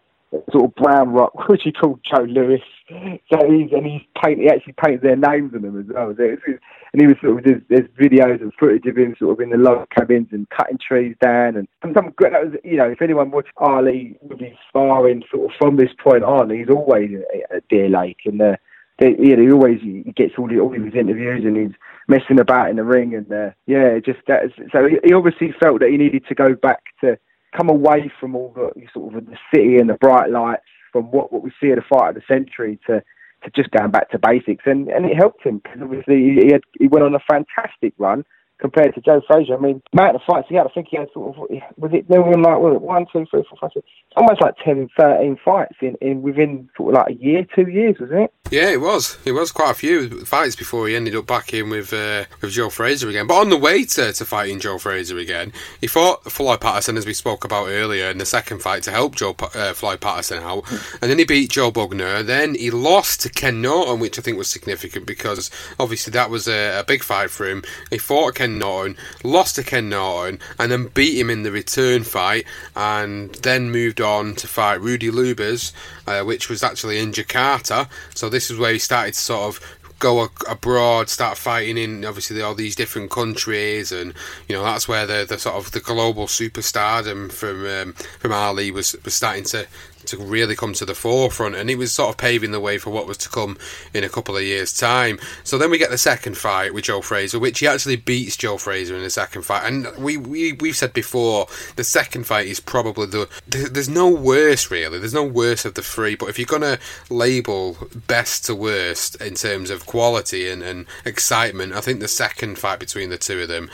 sort of brown rock, which he called Joe Louis. So he's and he's paint, he actually painted their names on them as well. And he was sort of there's, there's, videos and footage of him sort of in the log cabins and cutting trees down and some, some that was you know if anyone watched Ali would be sparring sort of from this point on, he's always at Deer Lake and. Uh, they, yeah, he always he gets all, the, all his interviews and he's messing about in the ring and uh, yeah, just that. So he, he obviously felt that he needed to go back to come away from all the sort of the city and the bright lights from what, what we see at the fight of the century to to just going back to basics. And and it helped him because obviously he had he went on a fantastic run compared to Joe Frazier. I mean, amount of fights he had, I think he had sort of, was it, there were like, what, one, two, three, four, five, six, almost like 10, 13 fights in, in within sort of like a year, two years, wasn't it? Yeah, it was. It was quite a few fights before he ended up back in with uh, with Joe Frazier again. But on the way to, to fighting Joe Frazier again, he fought Floyd Patterson, as we spoke about earlier, in the second fight to help Joe uh, Floyd Patterson out. and then he beat Joe Bugner. Then he lost to Ken Norton, which I think was significant because obviously that was a, a big fight for him. He fought Ken Norton, lost to Ken Norton, and then beat him in the return fight, and then moved on to fight Rudi Lubbers, uh, which was actually in Jakarta. So this is where he started to sort of go abroad, start fighting in obviously all these different countries, and you know that's where the, the sort of the global superstardom from um, from Ali was was starting to to really come to the forefront, and it was sort of paving the way for what was to come in a couple of years' time. So then we get the second fight with Joe Frazier, which he actually beats Joe Frazier in the second fight, and we, we we've said before the second fight is probably the there's no worse really, there's no worse of the three, but if you're gonna label best to worst in terms of quality and, and excitement, I think the second fight between the two of them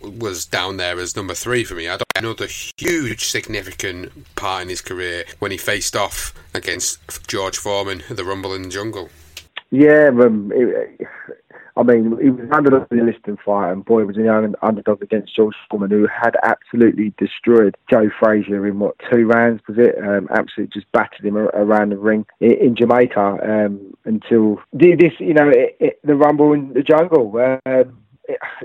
was down there as number three for me. I don't another huge significant part in his career when he faced off against George Foreman, the Rumble in the Jungle. Yeah, um, it, I mean, he was underdog in the Liston fight, and boy, was he an underdog against George Foreman, who had absolutely destroyed Joe Frazier in what two rounds was it? Um, absolutely just battered him around the ring in, in Jamaica um, until this, you know, it, it, the Rumble in the Jungle. Um,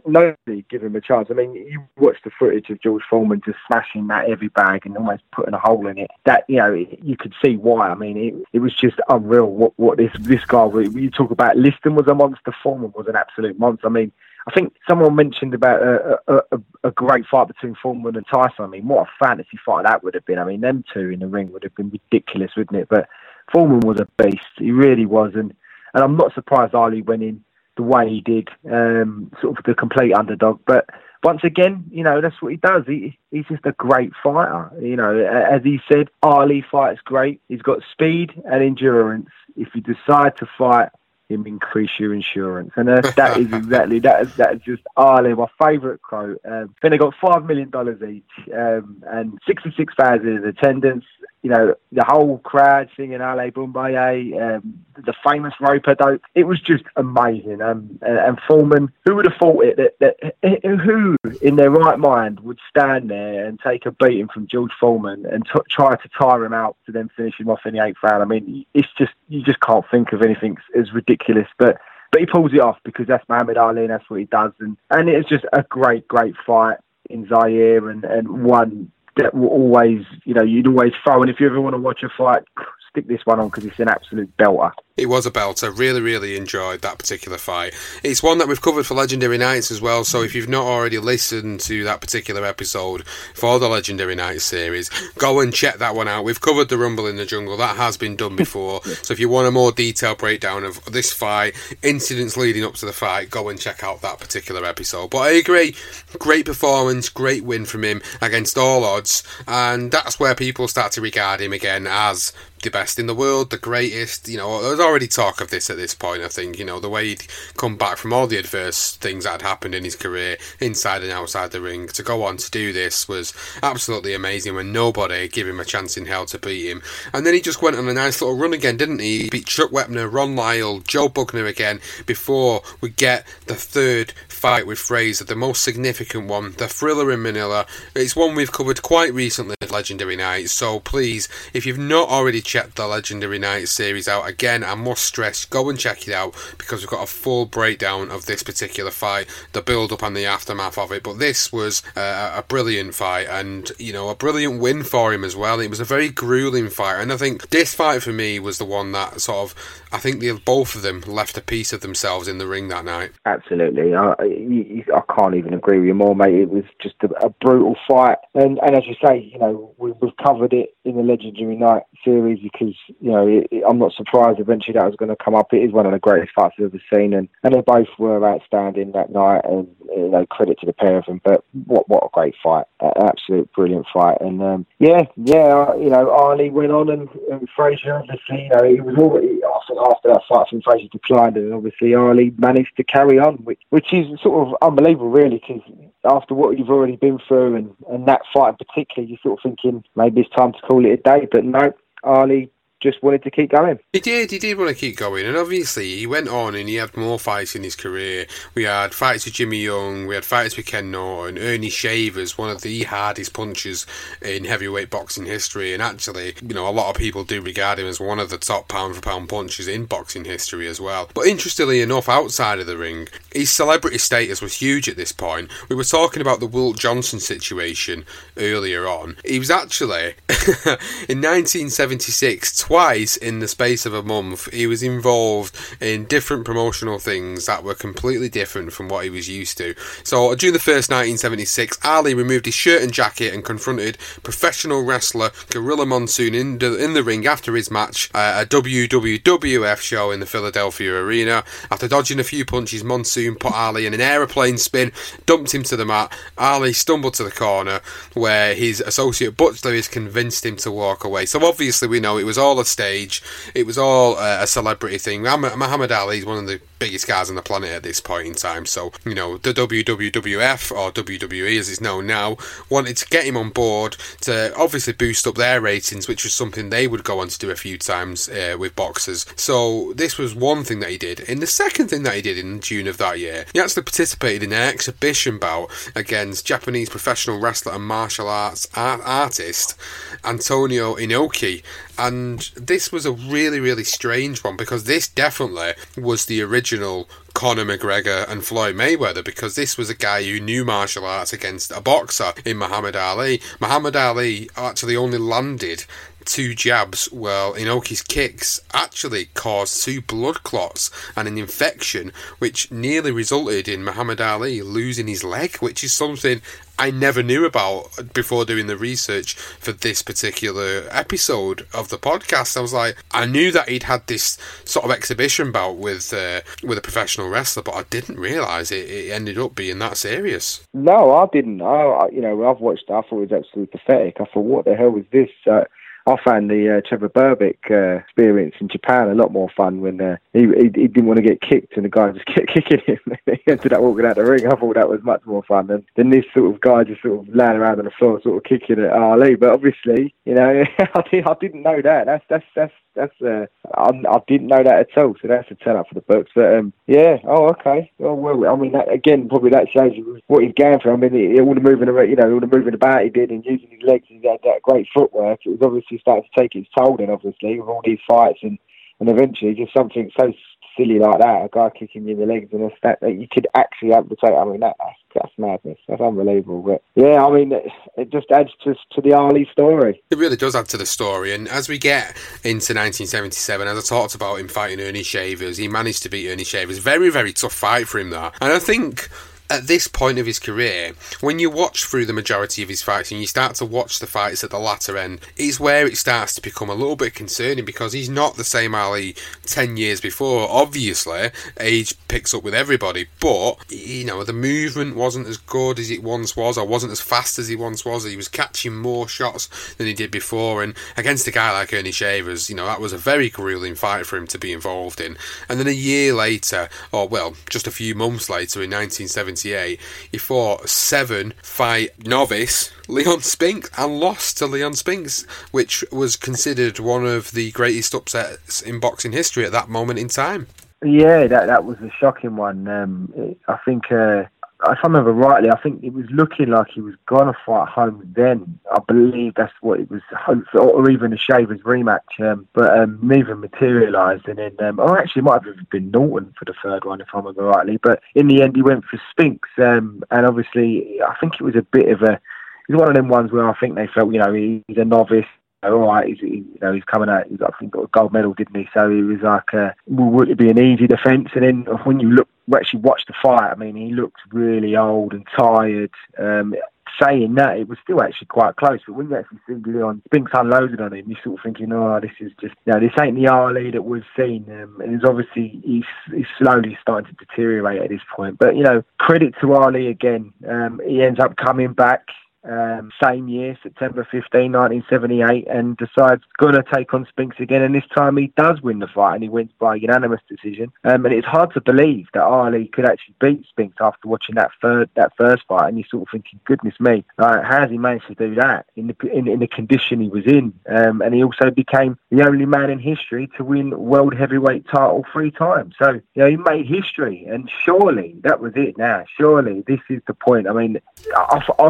nobody give him a chance. I mean, you watch the footage of George Foreman just smashing that heavy bag and almost putting a hole in it. That you know, you could see why. I mean, it, it was just unreal. What what this this guy? You talk about Liston was a monster. Foreman was an absolute monster. I mean. I think someone mentioned about a, a, a, great fight between Foreman and Tyson. I mean, what a fantasy fight that would have been. I mean, them two in the ring would have been ridiculous, wouldn't it? But Foreman was a beast. He really was. And, and I'm not surprised Ali went in the way he did, um, sort of the complete underdog. But once again, you know, that's what he does. He, he's just a great fighter. You know, as he said, Ali fights great. He's got speed and endurance. If you decide to fight, him increase your insurance. And uh, that is exactly, that is, that is just Ali, my favourite quote. Um, then they got $5 million each um, and 66,000 in attendance you know, the whole crowd singing Ali Bomaye, um, the famous rope-a-dope. It was just amazing. Um, and, and Foreman, who would have thought it that, that who in their right mind would stand there and take a beating from George Foreman and t- try to tire him out to then finish him off in the eighth round? I mean, it's just you just can't think of anything as ridiculous, but. But he pulls it off because that's Muhammad Ali and that's what he does. And, and it's just a great, great fight in Zaire and, and one that will always, you know, you'd always throw. And if you ever want to watch a fight, stick this one on because it's an absolute belter. It was a belter. Really, really enjoyed that particular fight. It's one that we've covered for Legendary Nights as well. So if you've not already listened to that particular episode for the Legendary Nights series, go and check that one out. We've covered the Rumble in the Jungle. That has been done before. so if you want a more detailed breakdown of this fight, incidents leading up to the fight, go and check out that particular episode. But I agree. Great performance, great win from him against all odds. And that's where people start to regard him again as the best in the world, the greatest. You know, there's already talk of this at this point. I think you know the way he'd come back from all the adverse things that had happened in his career, inside and outside the ring, to go on to do this was absolutely amazing. When nobody gave him a chance in hell to beat him, and then he just went on a nice little run again, didn't he? He beat Chuck Wepner, Ron Lyle, Joe Bugner again before we get the third fight with Frazier, the most significant one, the Thrilla in Manila. It's one we've covered quite recently at Legendary Night, so please, if you've not already checked the Legendary Night series out, again, I must stress, go and check it out because we've got a full breakdown of this particular fight, the build up and the aftermath of it. But this was uh, a brilliant fight and, you know, a brilliant win for him as well. It was a very grueling fight, and I think this fight for me was the one that sort of, I think the, both of them left a piece of themselves in the ring that night. Absolutely. I, I can't even agree with you more, mate. It was just a, a brutal fight. And, and as you say, you know, we, we've covered it in the Legendary Night series because, you know, it, it, I'm not surprised eventually that was going to come up. It is one of the greatest fights I've ever seen. And, and they both were outstanding that night. And, you know, credit to the pair of them. But what what a great fight. An absolute brilliant fight. And, um, yeah, yeah, you know, Arnie went on and, and Frazier, obviously, you know, he was already, after, after that fight from Frazier declined. And obviously, Ali managed to carry on, which, which is sort of unbelievable, really, because after what you've already been through and, and that fight in particular, you're sort of thinking maybe it's time to call it a day. But no, Ali just wanted to keep going. He did, he did want to keep going, and obviously he went on and he had more fights in his career. We had fights with Jimmy Young, we had fights with Ken Norton, Ernie Shavers, one of the hardest punchers in heavyweight boxing history, and actually, you know, a lot of people do regard him as one of the top pound for pound punchers in boxing history as well. But interestingly enough, outside of the ring, his celebrity status was huge at this point. We were talking about the Wilt Johnson situation earlier on. He was actually, in 1976, twice in the space of a month, he was involved in different promotional things that were completely different from what he was used to. So, June the 1st, 1976, Ali removed his shirt and jacket and confronted professional wrestler Gorilla Monsoon in the, in the ring after his match at a WWF show in the Philadelphia arena. After dodging a few punches, Monsoon put Ali in an aeroplane spin, dumped him to the mat. Ali stumbled to the corner where his associate Butch Lewis convinced him to walk away. So, obviously, we know it was all a stage, it was all uh, a celebrity thing. Muhammad Ali is one of the biggest guys on the planet at this point in time. So, you know, the WWF or WWE as it's known now wanted to get him on board to obviously boost up their ratings, which was something they would go on to do a few times uh, with boxers. So, this was one thing that he did. And the second thing that he did in June of that year, he actually participated in an exhibition bout against Japanese professional wrestler and martial arts art- artist Antonio Inoki. And this was a really, really strange one because this definitely was the original Conor McGregor and Floyd Mayweather because this was a guy who knew martial arts against a boxer in Muhammad Ali. Muhammad Ali actually only landed two jabs well, Inoki's kicks actually caused two blood clots and an infection which nearly resulted in Muhammad Ali losing his leg, which is something I never knew about before doing the research for this particular episode of the podcast. I was like, I knew that he'd had this sort of exhibition bout with uh, with a professional wrestler, but I didn't realise it, it ended up being that serious. No, I didn't. I, you know, I've watched. I thought it was absolutely pathetic. I thought, what the hell was this? Uh, I found the uh, Trevor Berbick uh, experience in Japan a lot more fun when uh, he, he, he didn't want to get kicked and the guy just kept kicking him. he ended up walking out the ring. I thought that was much more fun than, than this sort of guy just sort of laying around on the floor, sort of kicking at Ali. But obviously, you know, I, did, I didn't know that. That's that's that's that's uh, I, I didn't know that at all. So that's a turn up for the books. But um, yeah, oh okay. Oh well, I mean, that, again, probably that shows what he's going for. I mean, he, all the moving around, you know, all the moving about he did and using his legs, he had that great footwork. It was obviously starting to take its toll then, obviously, with all these fights and and eventually just something so silly like that, a guy kicking you in the legs and a stat that you could actually amputate. I mean, that, that's, that's madness. That's unbelievable. But yeah, I mean, it, it just adds to, to the Ali story. It really does add to the story. And as we get into 1977, as I talked about him fighting Ernie Shavers, he managed to beat Ernie Shavers. Very, very tough fight for him, that. And I think at this point of his career, when you watch through the majority of his fights and you start to watch the fights at the latter end, is where it starts to become a little bit concerning because he's not the same Ali 10 years before. Obviously, age picks up with everybody, but, you know, the movement wasn't as good as it once was or wasn't as fast as he once was. He was catching more shots than he did before, and against a guy like Ernie Shavers, you know, that was a very grueling fight for him to be involved in. And then a year later, or well, just a few months later in 1970, he fought seven fight novice Leon Spinks and lost to Leon Spinks, which was considered one of the greatest upsets in boxing history at that moment in time. Yeah, that that was a shocking one. Um, I think uh, if I remember rightly, I think it was looking like he was going to fight Holmes then. I believe that's what it was hoped for, or even a Shavers rematch. Um, but um, neither materialised. And then, um, or actually, it might have been Norton for the third one, if I remember rightly. But in the end, he went for Spinks. Um, and obviously, I think it was a bit of a. Was one of them ones where I think they felt, you know, he's a novice all right, he's, he, you know, he's coming out, he's, I think, got a gold medal, didn't he? So he was like, uh, would it be an easy defence? And then when you look, actually watched the fight, I mean, he looks really old and tired. Um, saying that, it was still actually quite close. But when you actually see Leon Spinks unloaded on him, you're sort of thinking, oh, this is just, know, this ain't the Ali that we've seen. Um, and it's obviously, he's, he's slowly starting to deteriorate at this point. But, you know, credit to Ali again. Um, he ends up coming back um, same year, September 15, 1978, and decides going to take on Spinks again. And this time he does win the fight, and he wins by unanimous decision. Um, and it's hard to believe that Ali could actually beat Spinks after watching that third that first fight. And you're sort of thinking, goodness me, uh, how has he managed to do that in the in, in the condition he was in? Um, and he also became the only man in history to win world heavyweight title three times. So you know he made history, and surely that was it. Now, surely this is the point. I mean,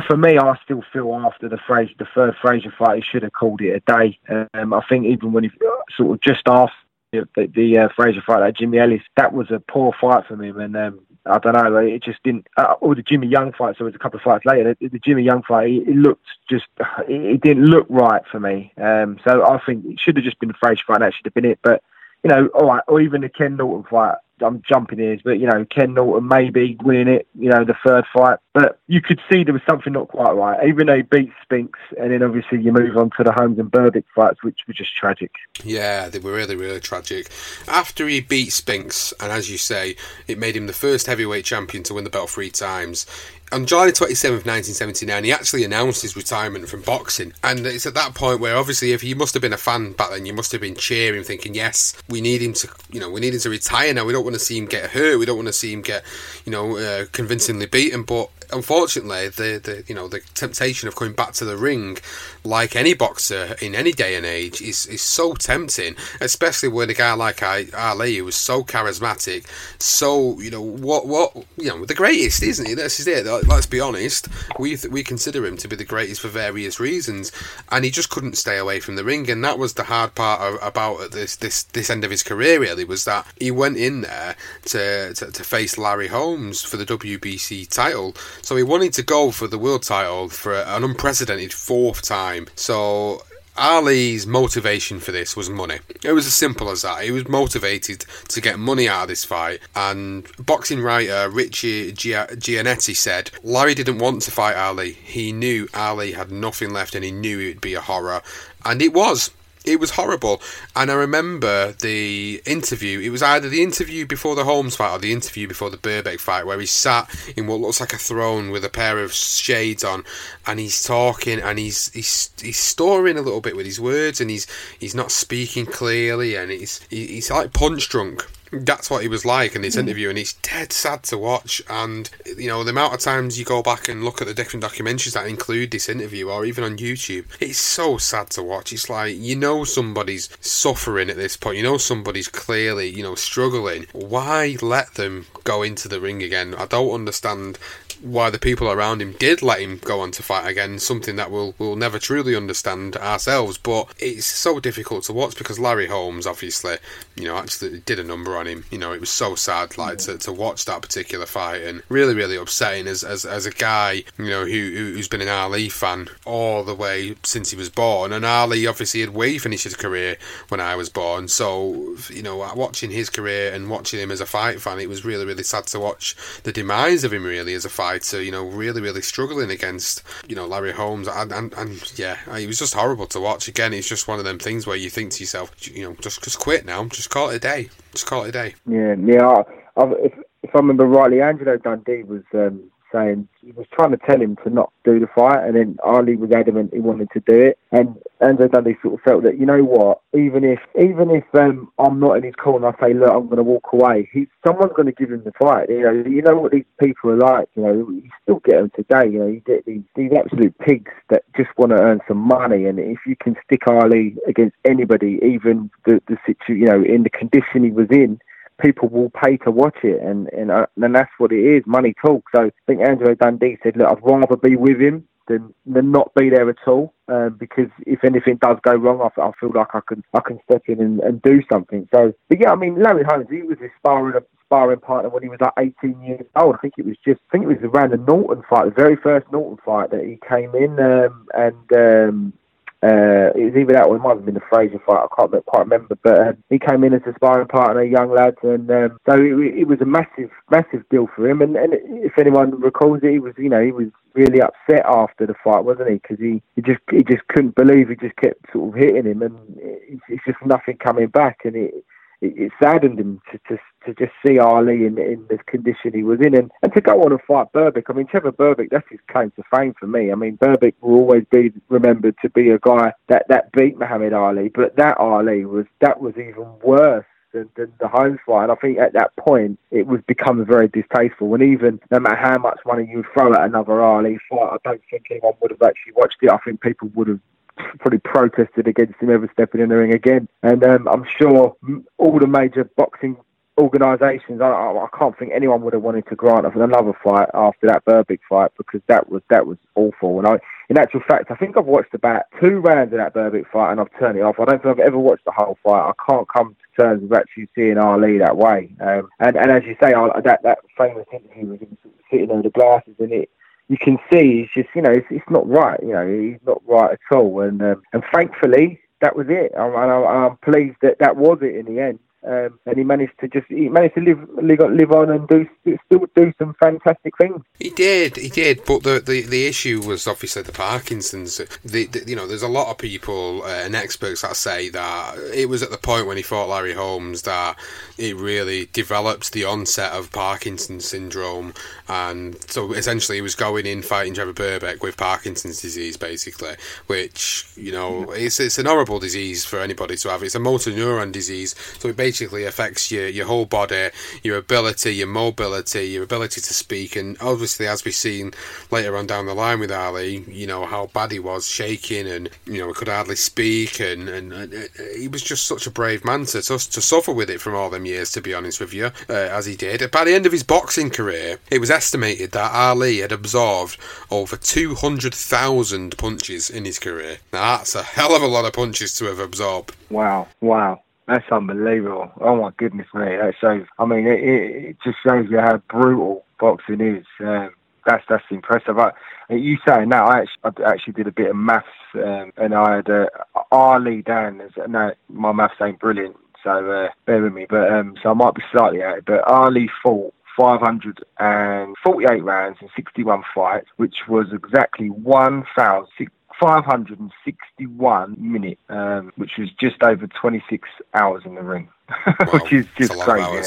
for me, I still feel after the Frazier, the third Frazier fight, he should have called it a day. Um, I think even when he sort of just after the, the uh, Frazier fight, like Jimmy Ellis, that was a poor fight for him, and um, I don't know. It just didn't. Uh, or the Jimmy Young fight. So it was a couple of fights later. The, the Jimmy Young fight. It, it looked just. It, it, didn't look right for me. Um, so I think it should have just been the Frazier fight. That should have been it. But you know, all right. Or even the Ken Norton fight. I'm jumping ears, but you know, Ken Norton maybe winning it, you know, the third fight. But you could see there was something not quite right. Even though he beat Spinks, and then obviously you move on to the Holmes and Berbick fights, which were just tragic. Yeah, they were really, really tragic. After he beat Spinks, and as you say, it made him the first heavyweight champion to win the belt three times on July 27th, 1979, he actually announced his retirement from boxing. And it's at that point where, obviously, if you must have been a fan back then, you must have been cheering, thinking, yes, we need him to, you know, we need him to retire now. We don't want to see him get hurt. We don't want to see him get, you know, uh, convincingly beaten. But unfortunately, the, the, you know, the temptation of coming back to the ring, like any boxer in any day and age, is, is so tempting, especially with a guy like Ali, who was so charismatic, so, you know, what, what, you know, the greatest, isn't he? This is it let's be honest, we we consider him to be the greatest for various reasons, and he just couldn't stay away from the ring, and that was the hard part of, about this this this end of his career. Really, was that he went in there to, to to face Larry Holmes for the WBC title, so he wanted to go for the world title for an unprecedented fourth time. So Ali's motivation for this was money. It was as simple as that. He was motivated to get money out of this fight. And boxing writer Richie Gianetti said Larry didn't want to fight Ali. He knew Ali had nothing left and he knew it would be a horror. And it was it was horrible. And I remember the interview. It was either the interview before the Holmes fight or the interview before the Berbick fight, where he sat in what looks like a throne with a pair of shades on, and he's talking and he's he's he's storing a little bit with his words, and he's he's not speaking clearly, and he's he's like punch drunk that's what he was like in this mm. interview, and it's dead sad to watch. And you know, the amount of times you go back and look at the different documentaries that include this interview, or even on YouTube, it's so sad to watch. It's like you know somebody's suffering at this point. You know somebody's clearly you know struggling. Why let them go into the ring again? I don't understand why the people around him did let him go on to fight again, something that we'll, we'll never truly understand ourselves. But it's so difficult to watch because Larry Holmes, obviously, you know, actually did a number on him. You know, it was so sad, like, to, to watch that particular fight and really, really upsetting as, as, as a guy, you know, who, who's been an Ali fan all the way since he was born. And Ali obviously had way finished his career when I was born. So, you know, watching his career and watching him as a fight fan, it was really, really sad to watch the demise of him, really, as a fight fighter, you know, really, really struggling against, you know, Larry Holmes. And, and, and yeah, it was just horrible to watch. Again, it's just one of them things where you think to yourself, you know, just, just quit now, just call it a day. Just call it a day. Yeah, yeah. I, if, if I remember rightly, Angelo Dundee was um, saying he was trying to tell him to not do the fight, and then Ali was adamant he wanted to do it. And Angelo Dundee sort of felt that you know what, even if even if um, I'm not in his corner, I say look, I'm going to walk away. He, someone's going to give him the fight. You know, you know what these people are like. You know, you still get them today. You know, you get these these absolute pigs that just want to earn some money. And if you can stick Ali against anybody, even the the situ, you know, in the condition he was in people will pay to watch it, and and uh, and that's what it is. Money talks. So I think Angelo Dundee said, "Look, I'd rather be with him than than not be there at all, um, because if anything does go wrong, I, I feel like I can I can step in and, and do something." So, but yeah, I mean, Larry Holmes, he was a sparring sparring partner when he was like 18 years old. I think it was just, I think it was around the Norton fight, the very first Norton fight that he came in, um, and um, uh, it was either that or it might have been the Frazier fight. I can't quite remember, but uh, he came in as a sparring partner, young lad, and um, so it, it was a massive, massive deal for him. And, and if anyone recalls it, he was, you know, he was really upset after the fight, wasn't he? Because he, he just he just couldn't believe he just kept sort of hitting him, and it's just nothing coming back, and it it, saddened him to, to to just see Ali in in the condition he was in, and, and to go on and fight Berbick. I mean, Trevor Berbick, that's his claim to fame for me. I mean, Berbick will always be remembered to be a guy that that beat Muhammad Ali, but that Ali was that was even worse than, than the Holmes fight. And I think at that point it was becoming very distasteful. And even no matter how much money you throw at another Ali fight, I don't think anyone would have actually watched it. I think people would have probably protested against him ever stepping in the ring again. And um, I'm sure all the major boxing organisations, I, I, can't think anyone would have wanted to grant us another fight after that Berbick fight because that was that was awful. And I, in actual fact, I think I've watched about two rounds of that Berbick fight and I've turned it off. I don't think I've ever watched the whole fight. I can't come to terms with actually seeing Ali that way. Um, and and as you say, I, that that famous interview with him sitting over the glasses and it. You can see he's just, you know, it's, it's not right. You know, he's not right at all. And um, and thankfully, that was it. I'm, I'm, I'm pleased that that was it in the end. Um, and he managed to just he managed to live live, live on and do still do some fantastic things. He did, he did. But the the, the issue was obviously the Parkinson's. The, the you know, there's a lot of people uh, and experts that say that it was at the point when he fought Larry Holmes that it really developed the onset of Parkinson's syndrome, and so essentially he was going in fighting Trevor Berbick with Parkinson's disease, basically, which you know it's it's an horrible disease for anybody to have. It's a motor neuron disease, so it basically affects your your whole body, your ability, your mobility, your ability to speak, and obviously, as we've seen later on down the line with Ali, you know how bad he was, shaking, and you know could hardly speak, and, and, and he was just such a brave man to, to to suffer with it from all them years. To be honest with you, uh, as he did. By the end of his boxing career, it was estimated that Ali had absorbed over two hundred thousand punches in his career. Now that's a hell of a lot of punches to have absorbed. Wow, wow. That's unbelievable. Oh my goodness me. That shows, I mean, it, it just shows you how brutal boxing is. Um, that's that's impressive. I, you saying that, I actually, I actually did a bit of maths, um, and I had uh, Ali down. No, my maths ain't brilliant, so uh, bear with me. But um, so I might be slightly out. But Ali fought 548 rounds in 61 fights, which was exactly 1,000. 561 minutes, um, which was just over 26 hours in the ring. which is just crazy. Yeah.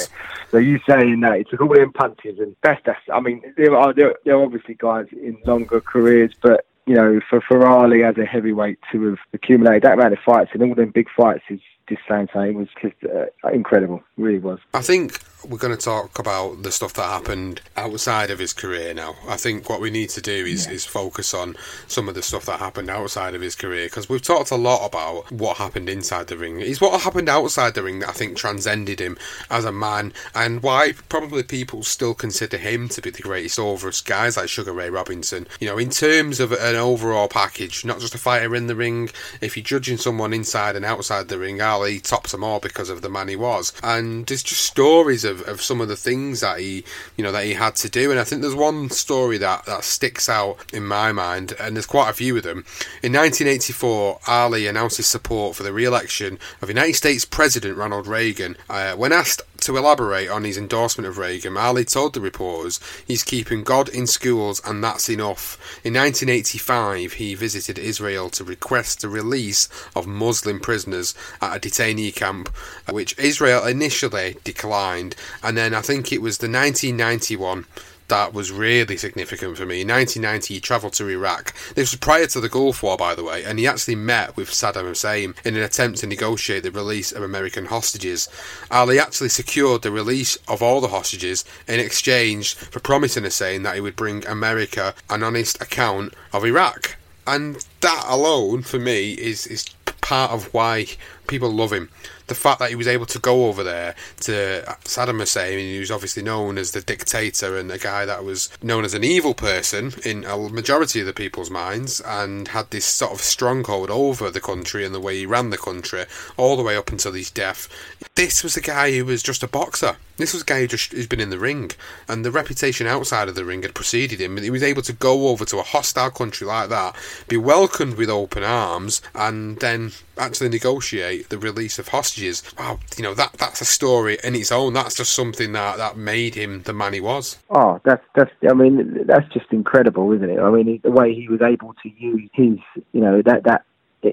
So you saying that it took all them punches and that's that's. I mean, there are there, there are obviously guys in longer careers, but you know, for Ferrari as a heavyweight to have accumulated that amount of fights and all them big fights is just saying something was just uh, incredible. It really was. I think we're going to talk about the stuff that happened outside of his career now. I think what we need to do is, yeah. is focus on some of the stuff that happened outside of his career because we've talked a lot about what happened inside the ring. It's what happened outside the ring that I think transcended him as a man and why probably people still consider him to be the greatest over us guys like Sugar Ray Robinson. You know, in terms of an overall package, not just a fighter in the ring. If you're judging someone inside and outside the ring, Ali tops them all because of the man he was. And there's just stories of, of some of the things that he, you know, that he had to do. And I think there's one story that, that sticks out in my mind, and there's quite a few of them. In 1984, Ali announced his support for the re-election of United States President Ronald Reagan. Uh, when asked to elaborate on his endorsement of Reagan, Ali told the reporters he's keeping God in schools and that's enough. In 1985, he visited Israel to request the release of Muslim prisoners at a detainee camp, uh, which Israel initially declined, and then I think it was the 1991 that was really significant for me. In 1990, he travelled to Iraq. This was prior to the Gulf War, by the way, and he actually met with Saddam Hussein in an attempt to negotiate the release of American hostages. Ali actually secured the release of all the hostages in exchange for promising Hussein that he would bring America an honest account of Iraq. And that alone, for me, is, is part of why people love him the fact that he was able to go over there to Saddam Hussein, he was obviously known as the dictator and a guy that was known as an evil person in a majority of the people's minds, and had this sort of stronghold over the country and the way he ran the country all the way up until his death. This was a guy who was just a boxer. This was a guy who just who's been in the ring, and the reputation outside of the ring had preceded him. He was able to go over to a hostile country like that, be welcomed with open arms, and then actually negotiate the release of hostages. Wow, you know that that's a story in its own. That's just something that that made him the man he was. Oh, that's that's. I mean, that's just incredible, isn't it? I mean, the way he was able to use his, you know, that that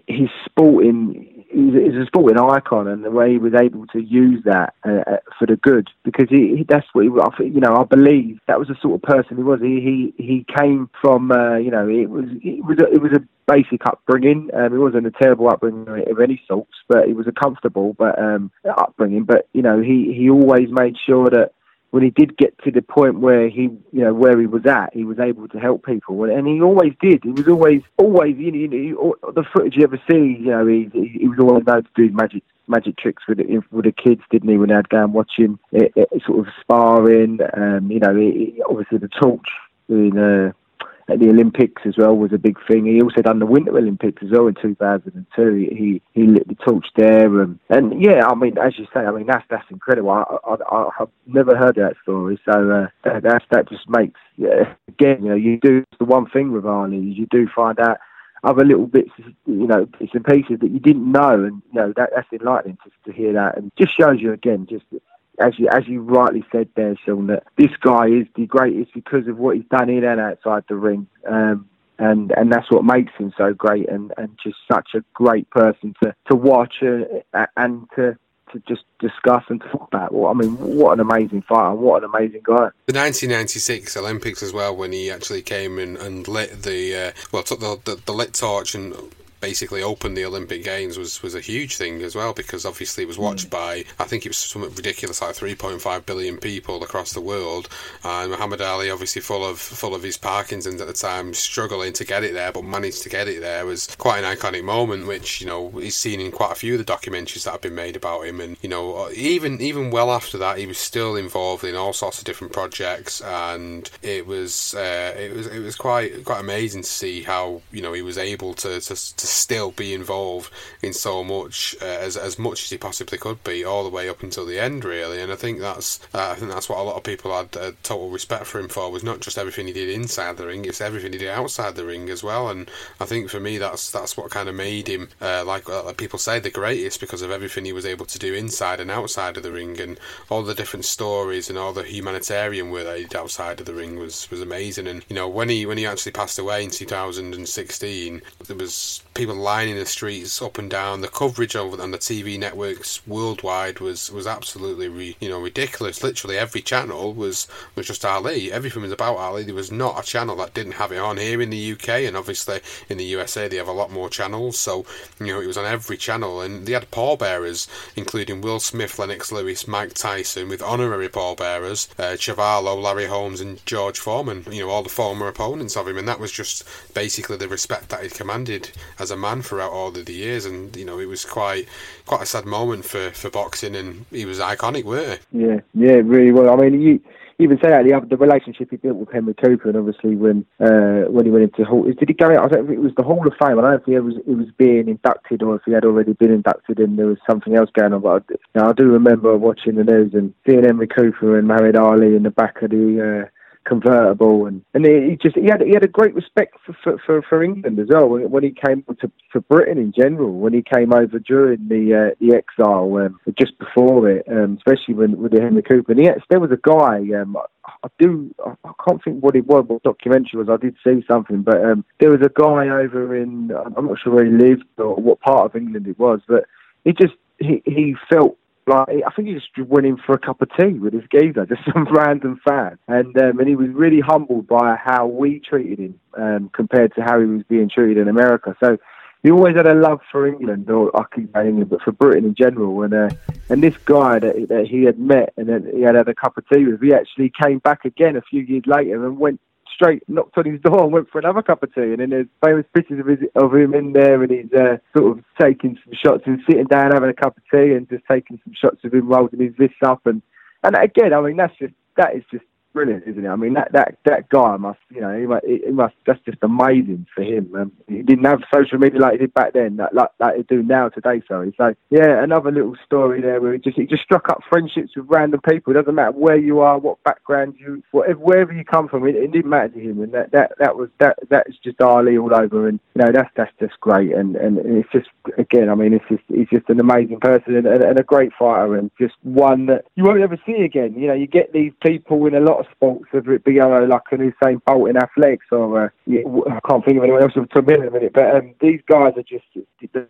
his sporting he's, a sporting icon, and the way he was able to use that uh, uh for the good, because he, that's what he, you know. I believe that was the sort of person he was. He he, he came from, uh, you know, it was it was a, it was a basic upbringing. Um, it wasn't a terrible upbringing of any sorts, but it was a comfortable but um, upbringing. But you know, he he always made sure that when he did get to the point where he, you know, where he was at, he was able to help people, and he always did. He was always, always, you know, the footage you ever see, you know, he, he was always known to do magic magic tricks with the, with the kids, didn't he? When they'd go and watch him, it, it, sort of sparring. Um, you know, it, obviously the torch in. Uh, at the Olympics as well was a big thing. He also done the Winter Olympics as well in 2002. He he lit the torch there, and, and yeah, I mean, as you say, I mean that's that's incredible. I, I, have never heard that story, so uh, that that's, that just makes yeah, again, you know, you do the one thing with Arnie, you do find out other little bits, you know, bits and pieces that you didn't know, and you know that that's enlightening to, to hear that, and just shows you again just as you as you rightly said there, Sean, that this guy is the greatest because of what he's done in and outside the ring. Um, and and that's what makes him so great and, and just such a great person to to watch uh, and to to just discuss and talk about. Well, I mean, what an amazing fighter! And what an amazing guy! The 1996 Olympics as well, when he actually came in and lit the uh, well, took the, the the lit torch and basically opened the Olympic Games was, was a huge thing as well because obviously it was watched mm. by I think it was something ridiculous like 3.5 billion people across the world. And Muhammad Ali obviously full of full of his Parkinson's at the time struggling to get it there but managed to get it there was quite an iconic moment which you know is seen in quite a few of the documentaries that have been made about him. And you know even even well after that he was still involved in all sorts of different projects. And it was uh, it was it was quite quite amazing to see how you know he was able to, to, to still be involved in so much uh, as as much as he possibly could be, all the way up until the end, really. And I think that's uh, I think that's what a lot of people had uh, total respect for him for was not just everything he did inside the ring, it's everything he did outside the ring as well. And I think for me, that's that's what kind of made him uh, like, uh, like people say the greatest because of everything he was able to do inside and outside of the ring, and all the different stories and all the humanitarian work that he did outside of the ring was was amazing. And you know when he when he actually passed away in 2016, there was people lining the streets up and down. The coverage over on the TV networks worldwide was was absolutely re, you know ridiculous. Literally every channel was was just Ali. Everything was about Ali. There was not a channel that didn't have it on here in the UK, and obviously in the USA they have a lot more channels. So you know it was on every channel, and they had pallbearers including Will Smith, Lennox Lewis, Mike Tyson, with honorary pallbearers, uh, Chuvalo, Larry Holmes, and George Foreman. You know all the former opponents of him, and that was just basically the respect that he commanded as a man throughout all of the years, and you know it was quite quite a sad moment for, for boxing, and he was iconic, weren't he? Yeah, yeah, really well. I mean, you even say that the, the relationship he built with Henry Cooper, and obviously when uh, when he went into Hall, did he go? I don't think it was the Hall of Fame. I don't know if he was he was being inducted or if he had already been inducted, and there was something else going on. But I, know, I do remember watching the news and seeing Henry Cooper and Muhammad Ali in the back of the. Uh, convertible, and and he just he had he had a great respect for for, for, for England as well when, when he came to for Britain in general when he came over during the uh, the exile um, just before it, um, especially when with the Henry Cooper. And he, there was a guy um, I do I can't think what it was, what documentary was. I did see something, but um, there was a guy over in I'm not sure where he lived or what part of England it was, but he just he he felt like I think he just went in for a cup of tea with his geezer, just some random fan, and um, and he was really humbled by how we treated him um, compared to how he was being treated in America. So he always had a love for England, or I keep saying England, but for Britain in general. And uh, and this guy that, that he had met and then he had had a cup of tea with, he actually came back again a few years later and went straight, knocked on his door and went for another cup of tea. And then there's famous pictures of, his, of him in there and he's uh, sort of taking some shots and sitting down having a cup of tea and just taking some shots of him rolling his wrists up. And, and again, I mean, that's just, that is just brilliant, isn't it? I mean, that that that guy must, you know, he must, he must that's just amazing for him. Um, he didn't have social media like he did back then, like like, like he do now today. So yeah, another little story there where he just he just struck up friendships with random people. It doesn't matter where you are, what background you, whatever, wherever you come from, it, it didn't matter to him. And that that that was that that's just Ali all over. And you know, that's that's just great. And and it's just again, I mean, it's just he's just an amazing person and, and, and a great fighter, and just one that you won't ever see again. You know, you get these people in a lot of sports, whether it be like an Usain Bolt in athletics, or uh, yeah, I can't think of anyone else the top of a minute. But um, these guys are just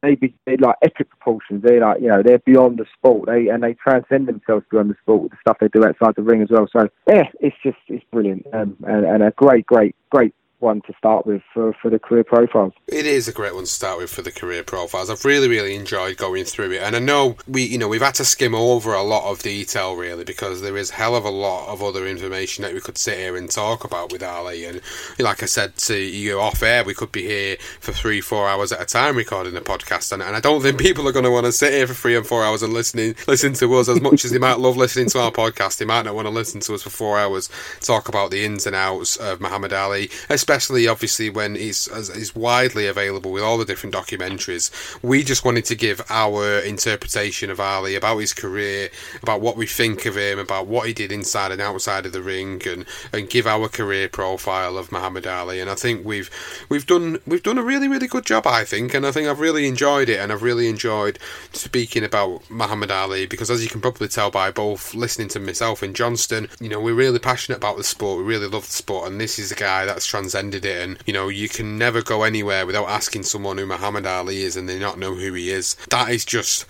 they be they're like epic proportions. They're like you know they're beyond the sport. They and they transcend themselves beyond the sport with the stuff they do outside the ring as well. So yeah, it's just it's brilliant um, and, and a great great great one to start with for, for the career profiles. It is a great one to start with for the career profiles. I've really, really enjoyed going through it, and I know we, you know, we've had to skim over a lot of detail really because there is hell of a lot of other information that we could sit here and talk about with Ali. And like I said to you off air, we could be here for three, four hours at a time recording a podcast, and, and I don't think people are going to want to sit here for three and four hours and listening, listen to us as much as they might love listening to our podcast. They might not want to listen to us for four hours talk about the ins and outs of Muhammad Ali, obviously when he's is widely available with all the different documentaries. We just wanted to give our interpretation of Ali about his career, about what we think of him, about what he did inside and outside of the ring, and and give our career profile of Muhammad Ali. And I think we've we've done we've done a really really good job. I think, and I think I've really enjoyed it, and I've really enjoyed speaking about Muhammad Ali because, as you can probably tell by both listening to myself and Johnston, you know, we're really passionate about the sport. We really love the sport, and this is a guy that's transcended it. And you know, you can never go anywhere without asking someone who Muhammad Ali is, and they not know who he is. That is just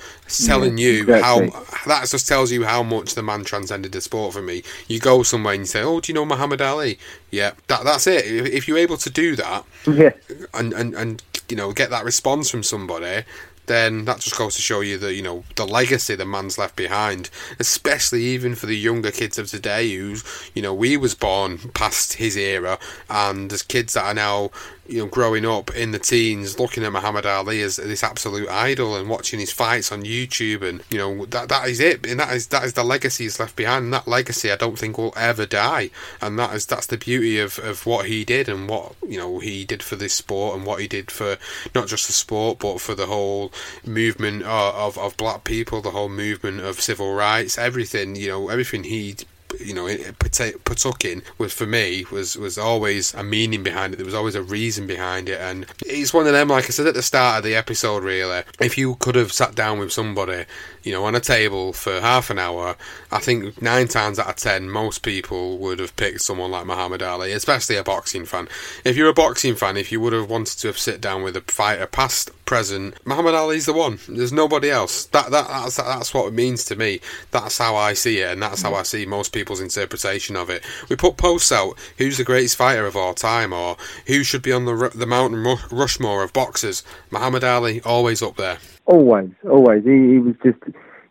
telling Yeah, you exactly. how. That just tells you how much the man transcended the sport for me. You go somewhere and you say, "Oh, do you know Muhammad Ali?" Yeah, that that's it. If, if you're able to do that, Yeah. and, and and you know get that response from somebody then that just goes to show you that you know the legacy the man's left behind especially even for the younger kids of today who's you know we was born past his era and there's kids that are now you know growing up in the teens looking at Muhammad Ali as this absolute idol and watching his fights on YouTube and you know that that is it. And that is that is the legacy he's left behind. And that legacy I don't think will ever die. And that is that's the beauty of, of what he did and what you know he did for this sport and what he did for not just the sport but for the whole movement of, of, of black people the whole movement of civil rights everything you know everything he you know it- parta- partook in. Was for me was was always a meaning behind it. There was always a reason behind it. And it's one of them like i said at the start of the episode really if you could have sat down with somebody you know on a table for half an hour i think nine times out of ten most people would have picked someone like muhammad ali especially a boxing fan. If you're a boxing fan if you would have wanted to have sit down with a fighter past present. Muhammad ali's the one. There's nobody else. That, that that's that's what it means to me. That's how i see it and that's how i see most people's interpretation of it. We put posts out who's the greatest fighter of all time or who should be on the the mountain rushmore of boxers? Muhammad ali always up there. Always, always. He, he was just,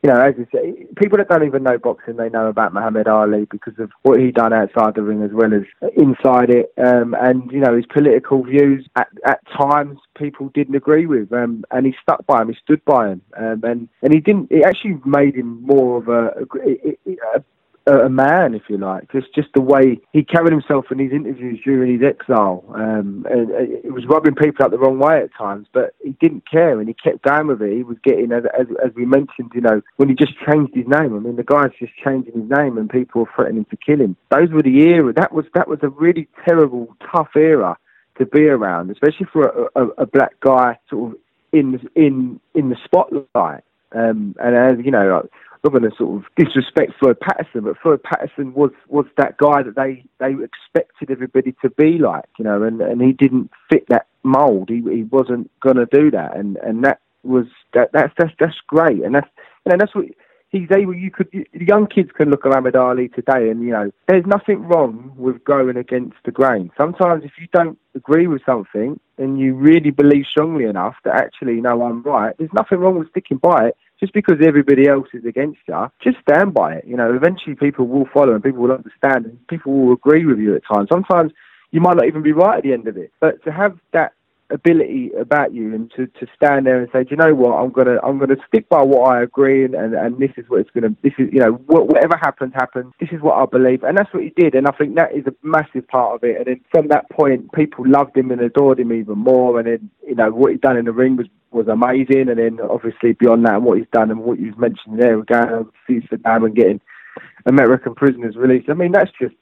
you know, as you say, people that don't even know boxing, they know about Muhammad Ali because of what he done outside the ring as well as inside it. Um, and, you know, his political views at, at times people didn't agree with. Um, and he stuck by him, he stood by him. Um, and, and he didn't, it actually made him more of a, a, a a man, if you like. Just just the way he carried himself in his interviews during his exile. Um, and uh, it was rubbing people up the wrong way at times, but he didn't care and he kept going with it. He was getting, as, as, as we mentioned, you know, when he just changed his name. I mean, the guy's just changing his name and people were threatening to kill him. Those were the era. That was that was a really terrible, tough era to be around, especially for a, a, a black guy sort of in in in the spotlight. Um, and as you know, like, not going to sort of disrespect Floyd Patterson, but Floyd Patterson was was that guy that they they expected everybody to be like, you know, and and he didn't fit that mold. He he wasn't going to do that, and and that was that that's that's that's great, and that's you know that's what. He's able. You could. Young kids can look at Muhammad Ali today, and you know, there's nothing wrong with going against the grain. Sometimes, if you don't agree with something and you really believe strongly enough that actually, no, I'm right. There's nothing wrong with sticking by it just because everybody else is against you, just stand by it. You know, eventually people will follow and people will understand and people will agree with you at times. Sometimes you might not even be right at the end of it, but to have that ability about you and to, to stand there and say, do you know what, I'm gonna I'm gonna stick by what I agree and, and, and this is what it's gonna this is you know wh- whatever happens happens. This is what I believe, and that's what he did. And I think that is a massive part of it. And then from that point, people loved him and adored him even more. And then you know what he done in the ring was was amazing. And then obviously beyond that, and what he's done and what you've mentioned there, going for Saddam and getting American prisoners released. I mean, that's just